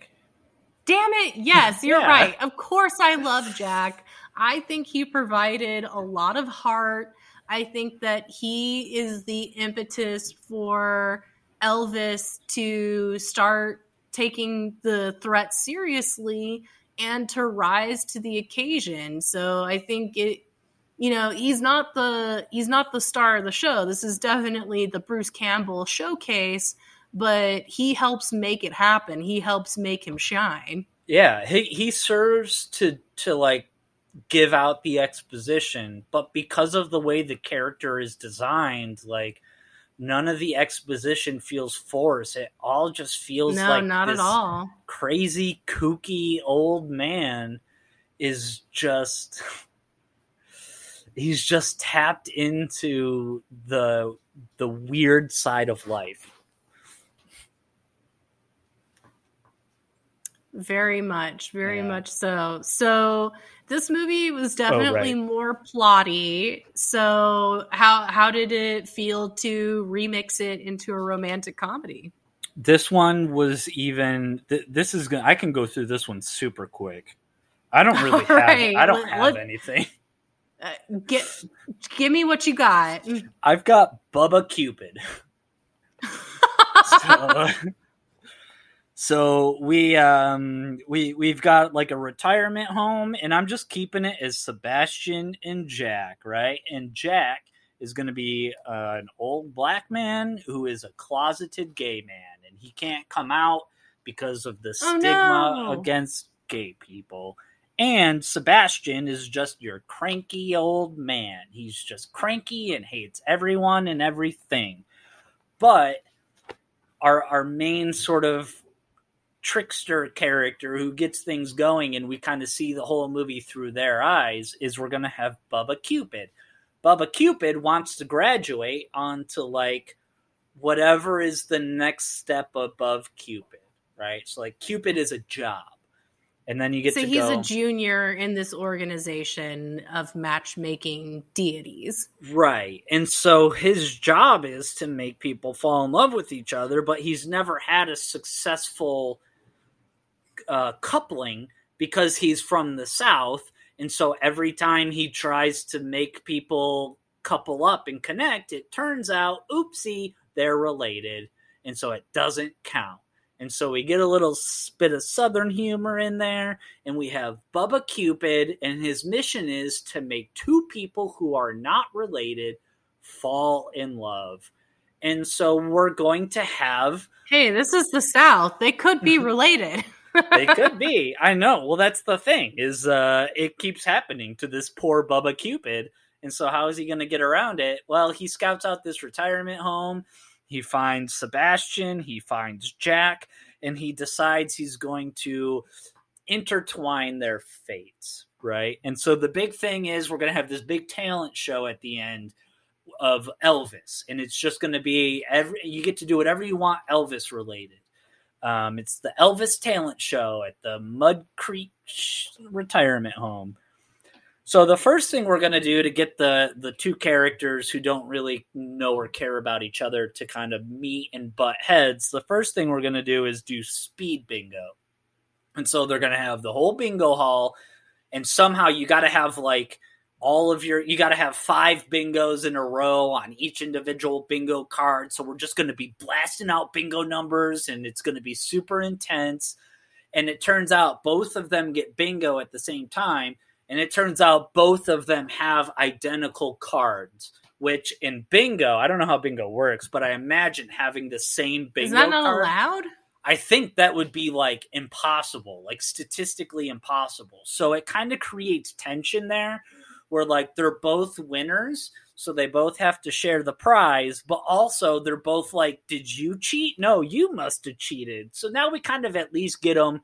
Damn it! Yes, you're Yeah. right. Of course, I love Jack. I think he provided a lot of heart. I think that he is the impetus for Elvis to start taking the threat seriously and to rise to the occasion. So I think it you know, he's not the he's not the star of the show. This is definitely the Bruce Campbell showcase, but he helps make it happen. He helps make him shine. Yeah, he he serves to to like give out the exposition, but because of the way the character is designed, like none of the exposition feels forced. It all just feels no, like not this at all. crazy kooky old man is just he's just tapped into the the weird side of life. Very much, very Yeah. much so. So this movie was definitely right. more plotty. So how how did it feel to remix it into a romantic comedy? this one was even th- this is gonna i can go through this one super quick i don't really have Alright, i don't let- have let- anything Uh, get give me what you got. i've got bubba cupid so, so we um we we've got like a retirement home and i'm just keeping it as sebastian and jack right and jack is going to be uh, an old black man who is a closeted gay man and he can't come out because of the Oh, stigma no. against gay people and Sebastian is just your cranky old man. He's just cranky and hates everyone and everything. But our our main sort of trickster character who gets things going and we kind of see the whole movie through their eyes is we're going to have Bubba Cupid. Bubba Cupid wants to graduate onto like whatever is the next step above Cupid, right? So like Cupid is a job. And then you get so to he's go a junior in this organization of matchmaking deities. Right. And so his job is to make people fall in love with each other, but he's never had a successful uh, coupling because he's from the South. And so every time he tries to make people couple up and connect, it turns out, oopsie, they're related. And so it doesn't count. And so we get a little bit of Southern humor in there, and we have Bubba Cupid, and his mission is to make two people who are not related fall in love. And so we're going to have. Hey, this is the South. They could be related. They could be. I know. Well, that's the thing is uh it keeps happening to this poor Bubba Cupid. And so how is he going to get around it? Well, he scouts out this retirement home. He finds Sebastian, he finds Jack, and he decides he's going to intertwine their fates, right? And so the big thing is we're going to have this big talent show at the end of Elvis, and it's just going to be every you get to do whatever you want Elvis related. Um, it's the Elvis talent show at the Mud Creek retirement home. So the first thing we're going to do to get the the two characters who don't really know or care about each other to kind of meet and butt heads, the first thing we're going to do is do speed bingo. And so they're going to have the whole bingo hall and somehow you got to have like all of your you got to have five bingos in a row on each individual bingo card. So we're just going to be blasting out bingo numbers and it's going to be super intense. And it turns out both of them get bingo at the same time and it turns out both of them have identical cards which in bingo i don't know how bingo works but i imagine having the same bingo is that not card, allowed i think that would be like impossible like statistically impossible so it kind of creates tension there where like they're both winners so they both have to share the prize but also they're both like did you cheat no you must have cheated so now we kind of at least get them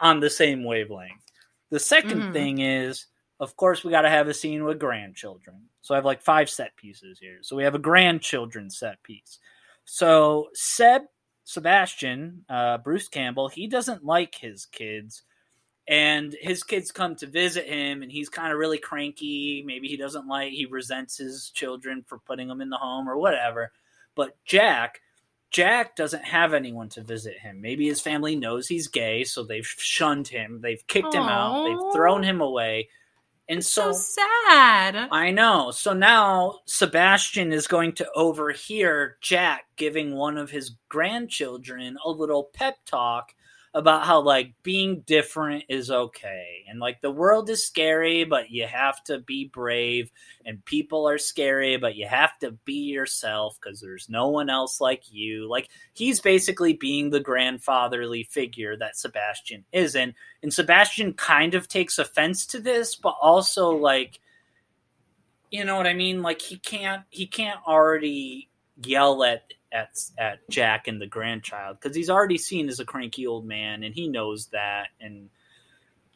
on the same wavelength the 2nd Mhm. thing is, of course, we got to have a scene with grandchildren. So I have like five set pieces here. So we have a grandchildren set piece. So Seb, Sebastian, uh, Bruce Campbell, he doesn't like his kids. And his kids come to visit him, and he's kind of really cranky. Maybe he doesn't like, he resents his children for putting them in the home or whatever. But Jack, Jack doesn't have anyone to visit him. Maybe his family knows he's gay, so they've shunned him. They've kicked him out. They've thrown him away. And so so, sad I know. So now Sebastian is going to overhear Jack giving one of his grandchildren a little pep talk about how like being different is okay. And like the world is scary but you have to be brave. And people are scary but you have to be yourself because there's no one else like you. Like he's basically being the grandfatherly figure that sebastian isn't and sebastian kind of takes offense to this but also like you know what i mean? Like he can't he can't already yell at at at Jack and the grandchild because he's already seen as a cranky old man and he knows that and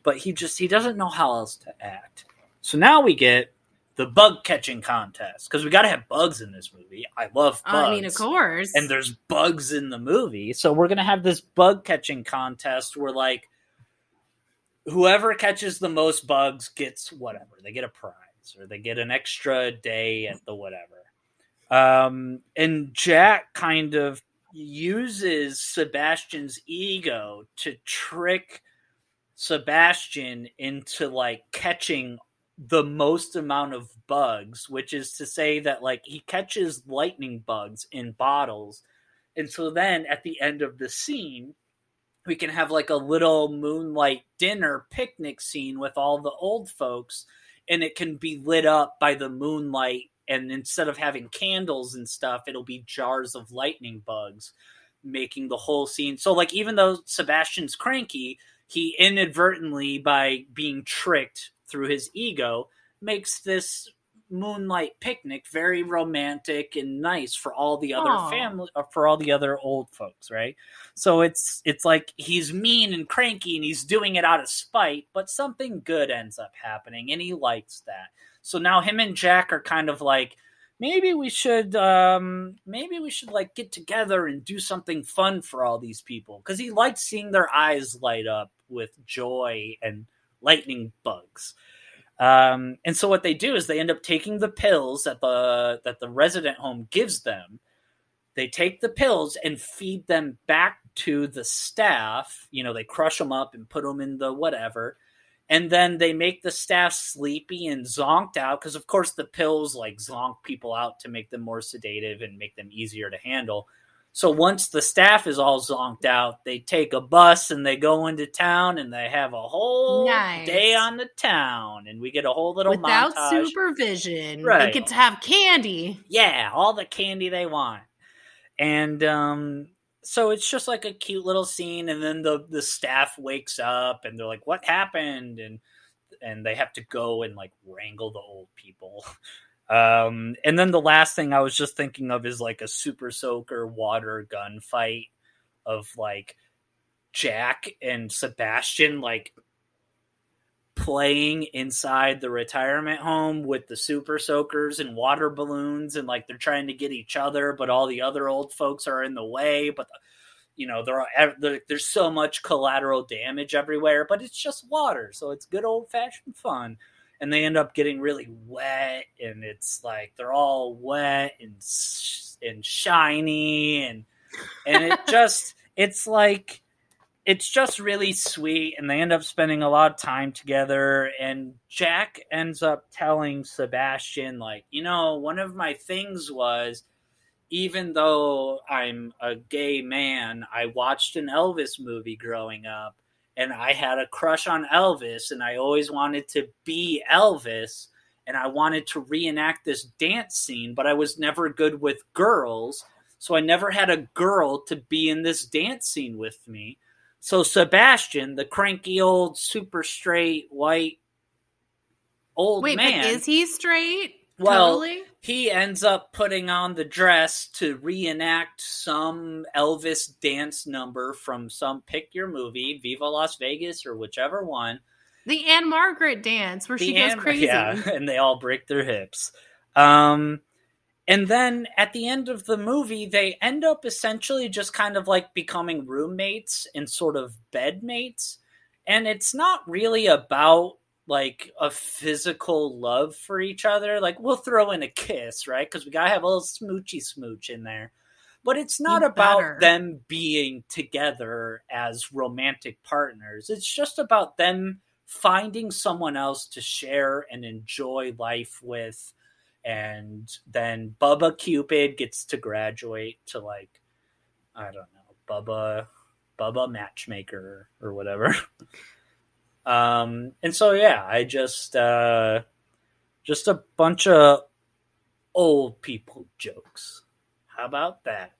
but he just he doesn't know how else to act. So now we get the bug catching contest because we got to have bugs in this movie. I love bugs. i mean of course And there's bugs in the movie. So we're going to have this bug catching contest where like whoever catches the most bugs gets whatever. They get a prize or they get an extra day at the whatever. Um, and Jack kind of uses Sebastian's ego to trick Sebastian into like catching the most amount of bugs, which is to say that like he catches lightning bugs in bottles. And so then at the end of the scene, we can have like a little moonlight dinner picnic scene with all the old folks and it can be lit up by the moonlight and instead of having candles and stuff it'll be jars of lightning bugs making the whole scene. So like even though sebastian's cranky he inadvertently by being tricked through his ego makes this moonlight picnic very romantic and nice for all the other Aw. family uh, for all the other old folks right? So it's it's like he's mean and cranky and he's doing it out of spite but something good ends up happening and he likes that so now him and jack are kind of like maybe we should um maybe we should like get together and do something fun for all these people because he likes seeing their eyes light up with joy and lightning bugs um, and so what they do is they end up taking the pills that the that the resident home gives them. They take the pills and feed them back to the staff. You know, they crush them up and put them in the whatever, and then they make the staff sleepy and zonked out because, of course, the pills like zonk people out to make them more sedative and make them easier to handle. So once the staff is all zonked out, they take a bus and they go into town and they have a whole Nice. day on the town, and we get a whole little without montage. supervision Right. they get to have candy Yeah, all the candy they want. and um, so it's just like a cute little scene, and then the the staff wakes up and they're like, "What happened?" and and they have to go and like wrangle the old people. Um, and then the last thing I was just thinking of is like a super soaker water gun fight of like Jack and Sebastian like playing inside the retirement home with the super soakers and water balloons and like they're trying to get each other but all the other old folks are in the way but you know there are there's so much collateral damage everywhere but it's just water so it's good old fashioned fun. And they end up getting really wet and it's like they're all wet and and shiny and and it just it's like it's just really sweet and they end up spending a lot of time together and jack ends up telling sebastian like you know one of my things was even though i'm a gay man i watched an elvis movie growing up and i had a crush on elvis and i always wanted to be elvis and i wanted to reenact this dance scene but i was never good with girls so i never had a girl to be in this dance scene with me so Sebastian, the cranky old super straight white old Wait, man, but is he straight? well, totally? he ends up putting on the dress to reenact some Elvis dance number from some pick your movie, Viva Las Vegas or whichever one. The Ann-Margret dance where The she goes Anne- crazy. Yeah, and they all break their hips. Um, and then at the end of the movie, they end up essentially just kind of like becoming roommates and sort of bedmates. And it's not really about like a physical love for each other. Like we'll throw in a kiss, right? Because we gotta have a little smoochy smooch in there. But it's not You about better. them being together as romantic partners. It's just about them finding someone else to share and enjoy life with. And then Bubba Cupid gets to graduate to like, I don't know, Bubba, Bubba Matchmaker or whatever. um, and so yeah, I just, uh, just a bunch of old people jokes. How about that?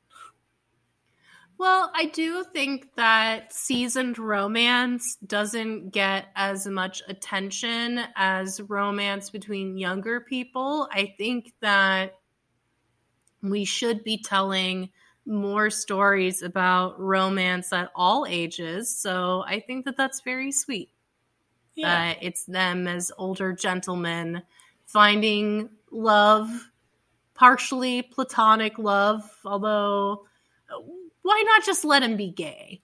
Well, I do think that seasoned romance doesn't get as much attention as romance between younger people. I think that we should be telling more stories about romance at all ages. So I think that that's very sweet. Yeah. Uh, it's them as older gentlemen finding love, partially platonic love, although why not just let him be gay?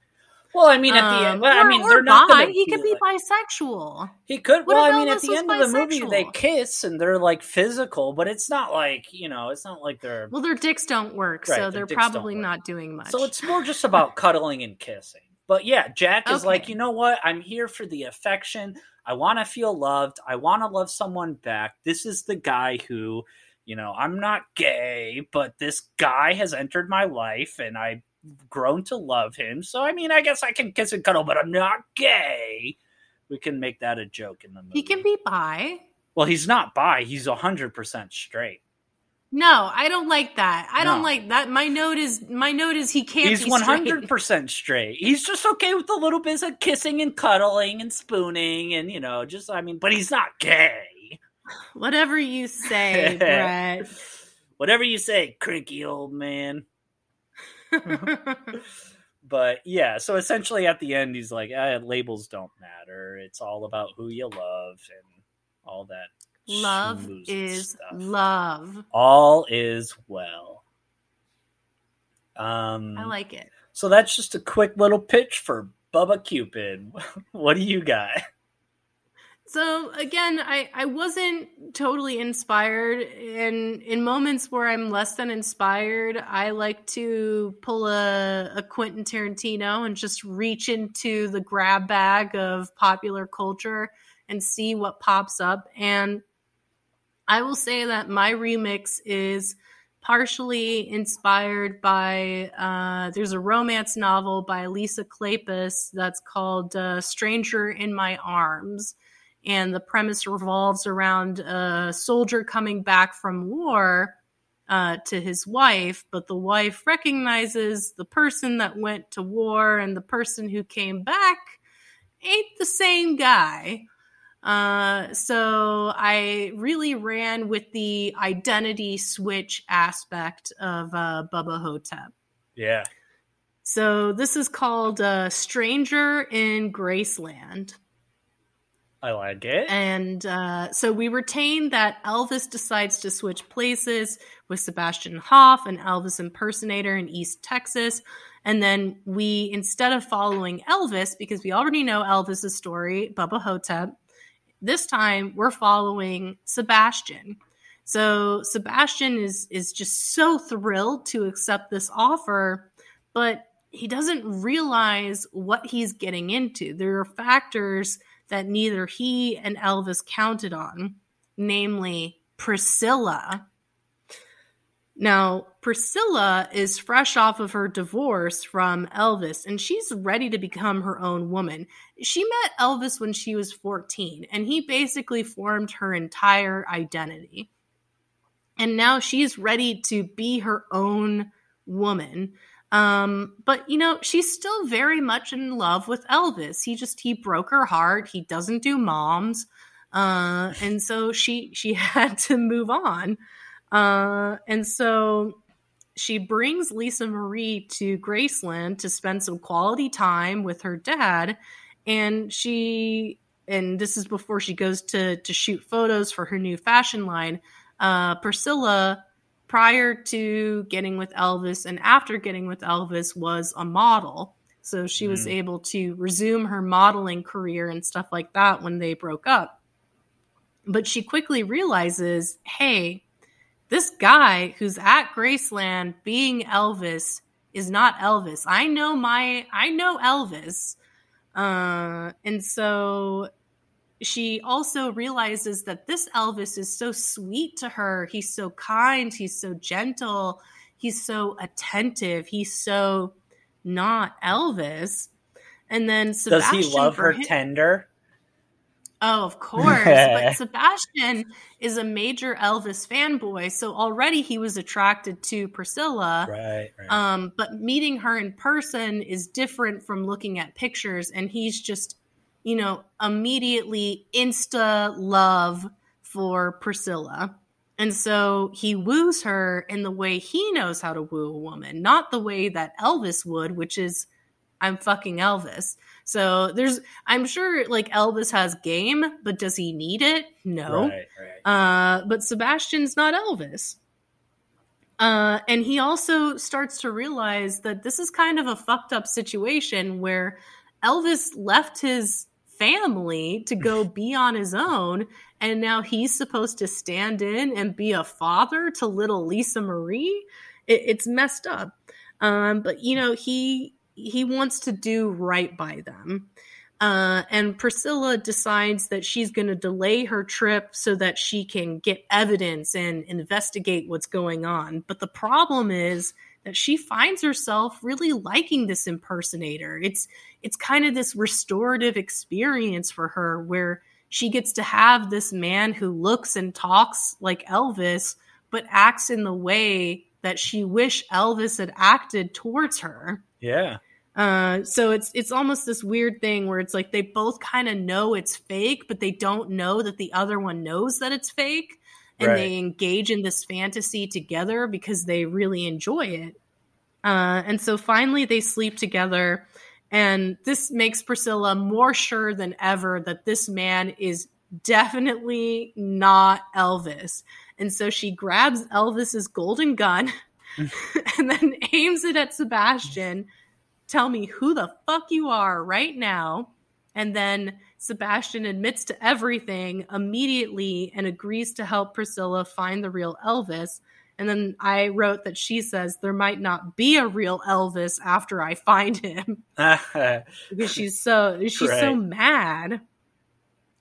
well, I mean, at the Um, end, well, I mean, they're not. bi. He could be like- bisexual. He could. Well, I mean, at the end of the movie, they kiss and they're like physical, but it's not like you know, it's not like they're. Well, their dicks don't work, Right, so they're probably not doing much. So it's more just about cuddling and kissing. But yeah, Jack is Okay. like, you know what? I'm here for the affection. I want to feel loved. I want to love someone back. This is the guy who, you know, I'm not gay, but this guy has entered my life and I've grown to love him. So, I mean, I guess I can kiss and cuddle, but I'm not gay. We can make that a joke in the movie. he can be bi. Well, he's not bi. He's 100% straight. No, I don't like that. I don't like that. My note is my note is he can't. He's be one straight. hundred percent straight. He's just okay with a little bit of kissing and cuddling and spooning and you know, just I mean, but he's not gay. Whatever you say, Brett. Whatever you say, cranky old man. But yeah, so essentially at the end, he's like, eh, labels don't matter. It's all about who you love and all that. love is stuff. love. all is well. Um, I like it. So that's just a quick little pitch for Bubba Cupid. what do you got? So again, I, I wasn't totally inspired and in moments where I'm less than inspired, I like to pull a, a Quentin Tarantino and just reach into the grab bag of popular culture and see what pops up. And I will say that my remix is partially inspired by uh, there's a romance novel by Lisa Kleypas that's called uh, Stranger in My Arms and the premise revolves around a soldier coming back from war uh, to his wife, but the wife recognizes the person that went to war and the person who came back ain't the same guy. Uh, so I really ran with the identity switch aspect of uh, Bubba Ho-Tep. Yeah. So this is called uh, Stranger in Graceland. I like it. And uh, so we retain that Elvis decides to switch places with Sebastian Hoff, an Elvis impersonator in East Texas. And then we, instead of following Elvis, because we already know Elvis's story, Bubba Ho-Tep, this time we're following Sebastian. So Sebastian is is just so thrilled to accept this offer, but he doesn't realize what he's getting into. There are factors that neither he and Elvis counted on, namely Priscilla. Now, Priscilla is fresh off of her divorce from Elvis and she's ready to become her own woman. She met Elvis when she was 14 and he basically formed her entire identity. And now she's ready to be her own woman. Um, but you know, she's still very much in love with Elvis. He just he broke her heart. He doesn't do moms. Uh, and so she she had to move on. Uh, and so she brings Lisa Marie to Graceland to spend some quality time with her dad. And she and this is before she goes to to shoot photos for her new fashion line. Uh, Priscilla prior to getting with Elvis and after getting with Elvis was a model. So she mm. was able to resume her modeling career and stuff like that when they broke up. But she quickly realizes, hey, this guy who's at Graceland being Elvis is not Elvis. I know my I know Elvis. Uh, and so she also realizes that this Elvis is so sweet to her. He's so kind. He's so gentle. He's so attentive. He's so not Elvis. And then Sebastian does he love her him, tender? Oh, of course. but Sebastian is a major Elvis fanboy, so already he was attracted to Priscilla. Right, right. Um, but meeting her in person is different from looking at pictures, and he's just you know, immediately insta love for Priscilla. And so he woos her in the way he knows how to woo a woman, not the way that Elvis would, which is I'm fucking Elvis. So there's I'm sure like Elvis has game, but does he need it? No. Right, right. Uh, but Sebastian's not Elvis. Uh, and he also starts to realize that this is kind of a fucked up situation where Elvis left his family to go be on his own. And now he's supposed to stand in and be a father to little Lisa Marie. It, it's messed up. Um, but you know, he he wants to do right by them. Uh, and Priscilla decides that she's going to delay her trip so that she can get evidence and investigate what's going on. But the problem is she finds herself really liking this impersonator. It's it's kind of this restorative experience for her where she gets to have this man who looks and talks like Elvis but acts in the way that she wish Elvis had acted towards her. Yeah. Uh, so it's it's almost this weird thing where it's like they both kind of know it's fake, but they don't know that the other one knows that it's fake and right. they engage in this fantasy together because they really enjoy it. Uh, and so finally they sleep together. And this makes Priscilla more sure than ever that this man is definitely not Elvis. And so she grabs Elvis's golden gun and then aims it at Sebastian. Tell me who the fuck you are right now. And then Sebastian admits to everything immediately and agrees to help Priscilla find the real Elvis. And then I wrote that she says there might not be a real Elvis after I find him because she's so she's right. so mad.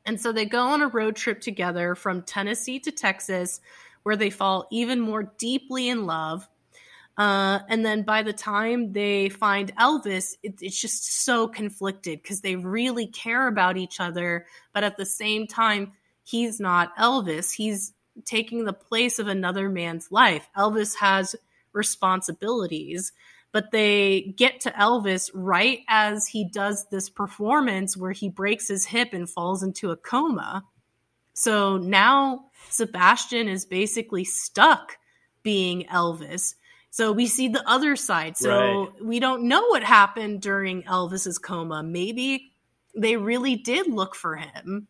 And so they go on a road trip together from Tennessee to Texas, where they fall even more deeply in love. Uh, and then by the time they find Elvis, it, it's just so conflicted because they really care about each other, but at the same time, he's not Elvis. He's taking the place of another man's life. Elvis has responsibilities, but they get to Elvis right as he does this performance where he breaks his hip and falls into a coma. So now Sebastian is basically stuck being Elvis. So we see the other side. So right. we don't know what happened during Elvis's coma. Maybe they really did look for him.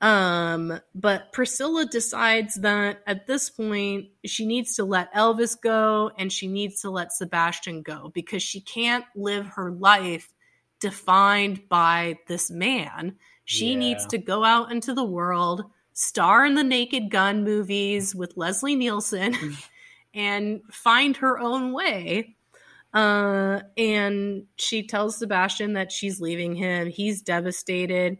Um, but Priscilla decides that at this point she needs to let Elvis go and she needs to let Sebastian go because she can't live her life defined by this man. She yeah. needs to go out into the world, star in the Naked Gun movies with Leslie Nielsen, and find her own way. Uh, and she tells Sebastian that she's leaving him. He's devastated.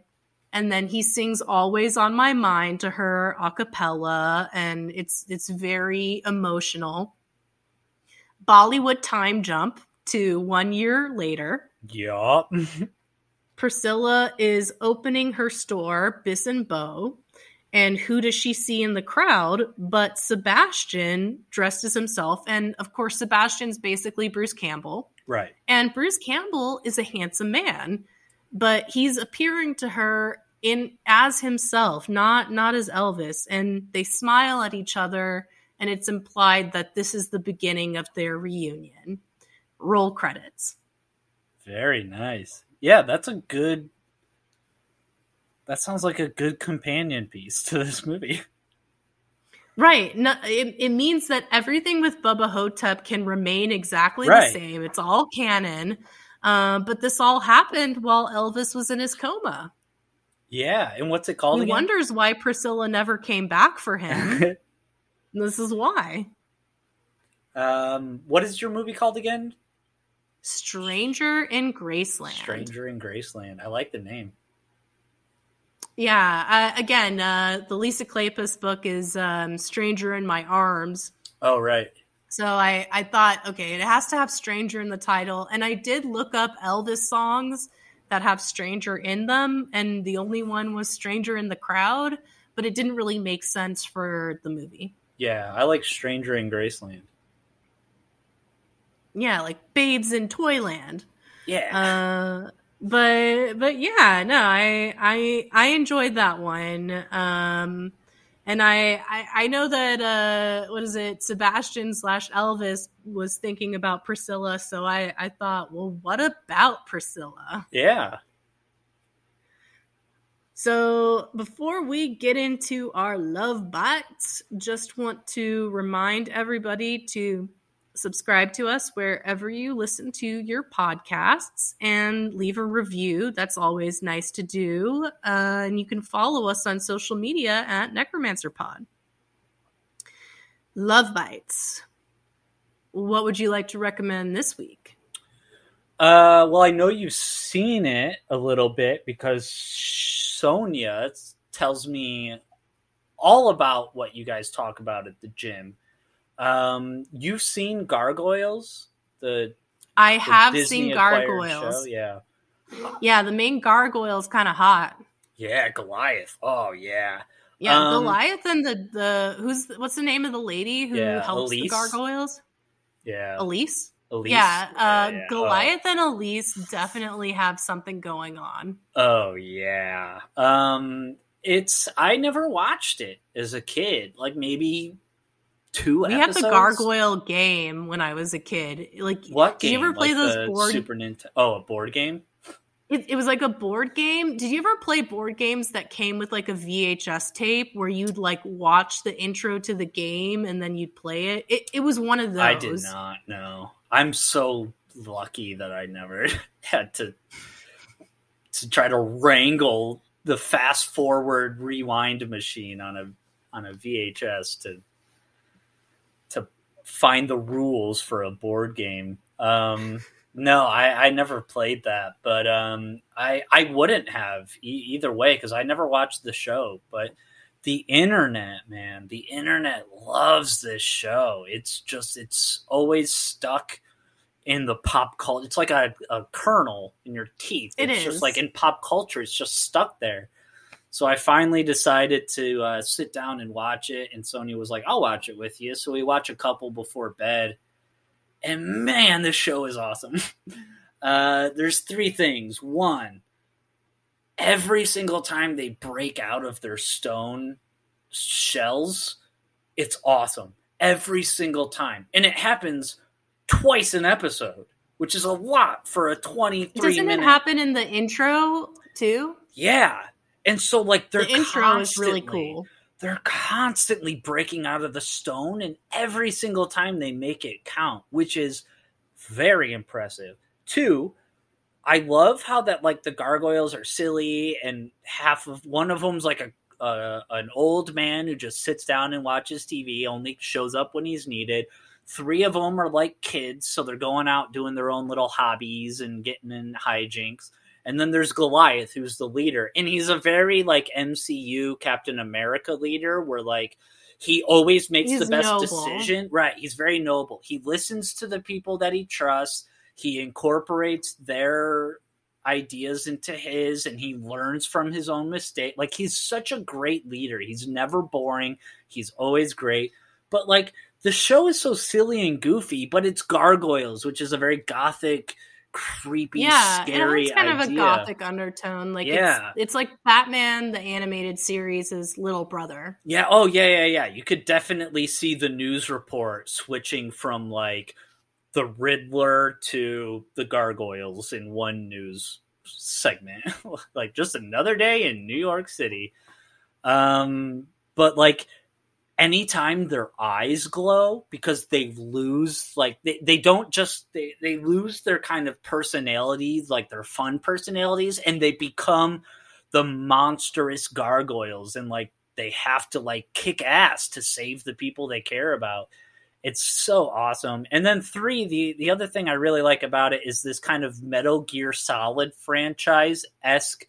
And then he sings Always on My Mind to her a cappella, and it's it's very emotional. Bollywood time jump to one year later. Yup. Priscilla is opening her store, Bis and Beau. And who does she see in the crowd but Sebastian dressed as himself? And of course, Sebastian's basically Bruce Campbell. Right. And Bruce Campbell is a handsome man, but he's appearing to her in as himself, not not as Elvis. And they smile at each other, and it's implied that this is the beginning of their reunion. Roll credits. Very nice yeah, that's a good. That sounds like a good companion piece to this movie. Right. No, it, it means that everything with Bubba Ho-Tep can remain exactly right. the same. It's all canon. Uh, but this all happened while Elvis was in his coma. Yeah, and what's it called? He again? wonders why Priscilla never came back for him. this is why. Um, what is your movie called again? Stranger in Graceland. Stranger in Graceland. I like the name. Yeah. Uh, again, uh, the Lisa Kleypas book is um, Stranger in My Arms. Oh, right. So I, I thought, okay, it has to have Stranger in the title. And I did look up Elvis songs that have Stranger in them. And the only one was Stranger in the Crowd, but it didn't really make sense for the movie. Yeah, I like Stranger in Graceland. Yeah, like Babes in Toyland. Yeah. Uh, but but yeah, no, I I I enjoyed that one. Um, and I, I, I know that uh, what is it? Sebastian slash Elvis was thinking about Priscilla, so I I thought, well, what about Priscilla? Yeah. So before we get into our love bites, just want to remind everybody to subscribe to us wherever you listen to your podcasts and leave a review. That's always nice to do. Uh, and you can follow us on social media at Necromancer Pod. Love Bites. What would you like to recommend this week? Uh, well, I know you've seen it a little bit because Sonia tells me all about what you guys talk about at the gym. Um, you've seen Gargoyles, the I the have Disney seen Gargoyles. Show? Yeah, yeah. The main gargoyle is kind of hot. Yeah, Goliath. Oh yeah. Yeah, um, Goliath and the the who's what's the name of the lady who yeah, helps Elise. the gargoyles? Yeah, Elise. Elise. Yeah, uh, yeah. Goliath oh. and Elise definitely have something going on. Oh yeah. Um, it's I never watched it as a kid. Like maybe two. We episodes? had the Gargoyle game when I was a kid. Like, what? Game? Did you ever play like those board? Super Nintendo. Oh, a board game. It, it, was like a board game. Did you ever play board games that came with like a VHS tape where you'd like watch the intro to the game and then you'd play it? It, it was one of those. I did not know. I'm so lucky that I never had to to try to wrangle the fast forward rewind machine on a on a VHS to find the rules for a board game. Um, no, I, I never played that, but um, I I wouldn't have e- either way because I never watched the show. But the internet, man, the internet loves this show. It's just it's always stuck in the pop culture. It's like a, a kernel in your teeth. It it's just like in pop culture, it's just stuck there. So I finally decided to uh, sit down and watch it, and Sonia was like, "I'll watch it with you." So we watch a couple before bed, and man, this show is awesome. uh, there's three things. One, every single time they break out of their stone shells, it's awesome. Every single time, and it happens twice an episode, which is a lot for a 23 Doesn't minute. it happen in the intro too? Yeah. And so like they're The intro is really constantly- cool. They're constantly breaking out of the stone and every single time they make it count, which is very impressive. Two, I love how that like the gargoyles are silly and half of one of them's like a uh, an old man who just sits down and watches TV, only shows up when he's needed. Three of them are like kids, so they're going out doing their own little hobbies and getting in hijinks. And then there's Goliath, who's the leader, and he's a very like MCU Captain America leader, where like he always makes He's the best noble. decision. Right, he's very noble. He listens to the people that he trusts. He incorporates their ideas into his and he learns from his own mistake. Like he's such a great leader. He's never boring. He's always great. But like the show is so silly and goofy, but it's gargoyles, which is a very gothic, creepy, yeah, scary it has kind idea. of a gothic undertone. Like Yeah. it's, it's like Batman the animated series' little brother. Yeah. Oh, yeah, yeah, yeah. You could definitely see the news report switching from like the Riddler to the gargoyles in one news segment. like just another day in New York City. Um, but like anytime their eyes glow because they lose like they, they don't just they, they lose their kind of personalities like their fun personalities and they become the monstrous gargoyles and like they have to like kick ass to save the people they care about. It's so awesome. And then three the the other thing i really like about it is this kind of metal gear solid franchise esque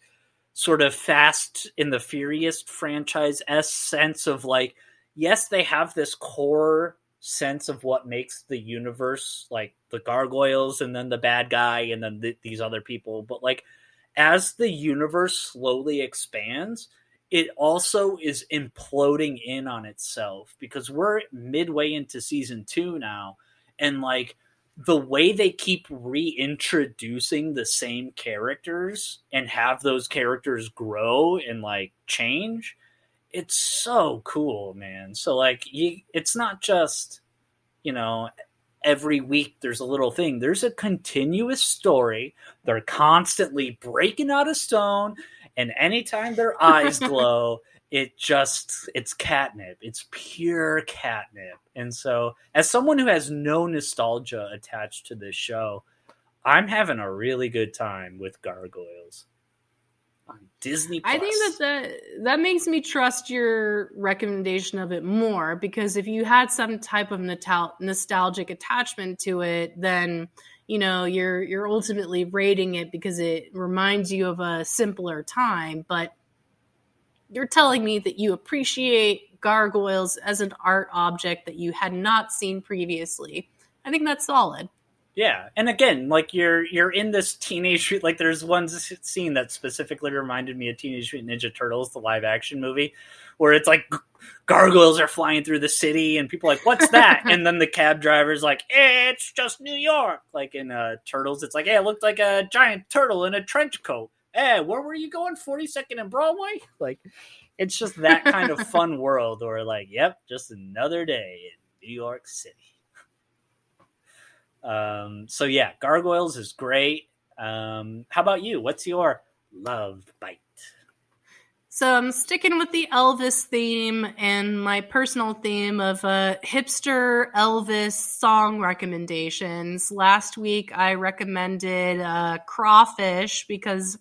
sort of fast and the furious franchise s sense of like yes they have this core sense of what makes the universe like the gargoyles and then the bad guy and then th- these other people but like as the universe slowly expands it also is imploding in on itself because we're midway into season two now and like the way they keep reintroducing the same characters and have those characters grow and like change it's so cool man. So like you it's not just you know every week there's a little thing. There's a continuous story. They're constantly breaking out of stone and anytime their eyes glow it just it's catnip. It's pure catnip. And so as someone who has no nostalgia attached to this show i'm having a really good time with gargoyles disney Plus. I think that that that makes me trust your recommendation of it more because if you had some type of natal- nostalgic attachment to it, then you know you're you're ultimately rating it because it reminds you of a simpler time. But you're telling me that you appreciate gargoyles as an art object that you had not seen previously. I think that's solid. Yeah, and again, like you're you're in this teenage like there's one scene that specifically reminded me of Teenage Mutant Ninja Turtles, the live action movie, where it's like gargoyles are flying through the city and people are like, "What's that?" and then the cab driver's like, "It's just New York." Like in uh, Turtles, it's like, "Hey, it looked like a giant turtle in a trench coat." Hey, where were you going? Forty second and Broadway? Like, it's just that kind of fun world, or like, yep, just another day in New York City. Um, so yeah, Gargoyles is great. Um, how about you? What's your love bite? So I'm sticking with the Elvis theme and my personal theme of uh, hipster Elvis song recommendations. Last week I recommended uh, Crawfish because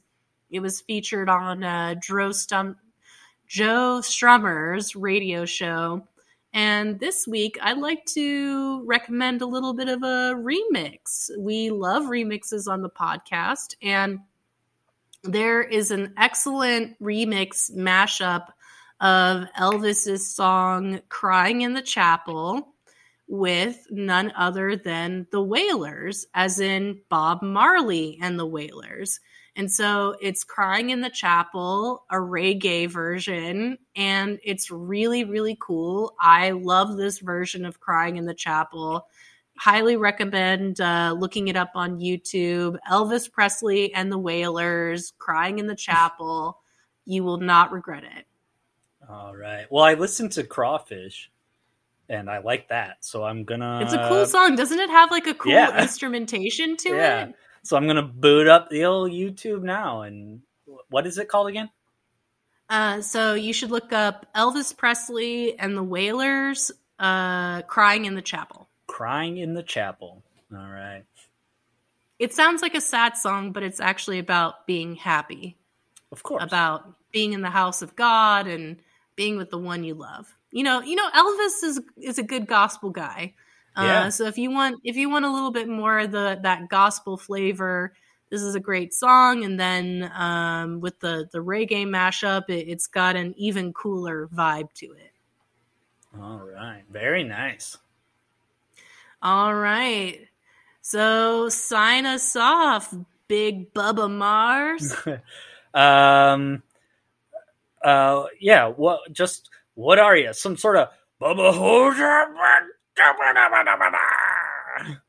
it was featured on uh, Joe, Stum- Joe Strummer's radio show. And this week I'd like to recommend a little bit of a remix. We love remixes on the podcast and there is an excellent remix mashup of Elvis's song Crying in the Chapel with none other than the Wailers, as in Bob Marley and the Wailers. And so it's Crying in the Chapel, a reggae version, and it's really, really cool. I love this version of Crying in the Chapel. Highly recommend uh, looking it up on YouTube. Elvis Presley and the Wailers, Crying in the Chapel. You will not regret it. All right. Well, I listened to Crawfish and I like that. So I'm gonna. It's a cool song, doesn't it? Have like a cool yeah. instrumentation to yeah. it. So I'm gonna boot up the old YouTube now, and what is it called again? Uh, so you should look up Elvis Presley and the Wailers, uh, "Crying in the Chapel." Crying in the Chapel. All right. It sounds like a sad song, but it's actually about being happy. Of course. About being in the house of God and being with the one you love. You know, you know, Elvis is is a good gospel guy. Uh, yeah. so if you want if you want a little bit more of the that gospel flavor, this is a great song. And then um, with the the reggae mashup, it, it's got an even cooler vibe to it. All right, very nice. All right, so sign us off, Big Bubba Mars. um, uh, yeah. What? Just what are you? Some sort of Bubba Hoser? Go, ba-da, ba-da, ba-da.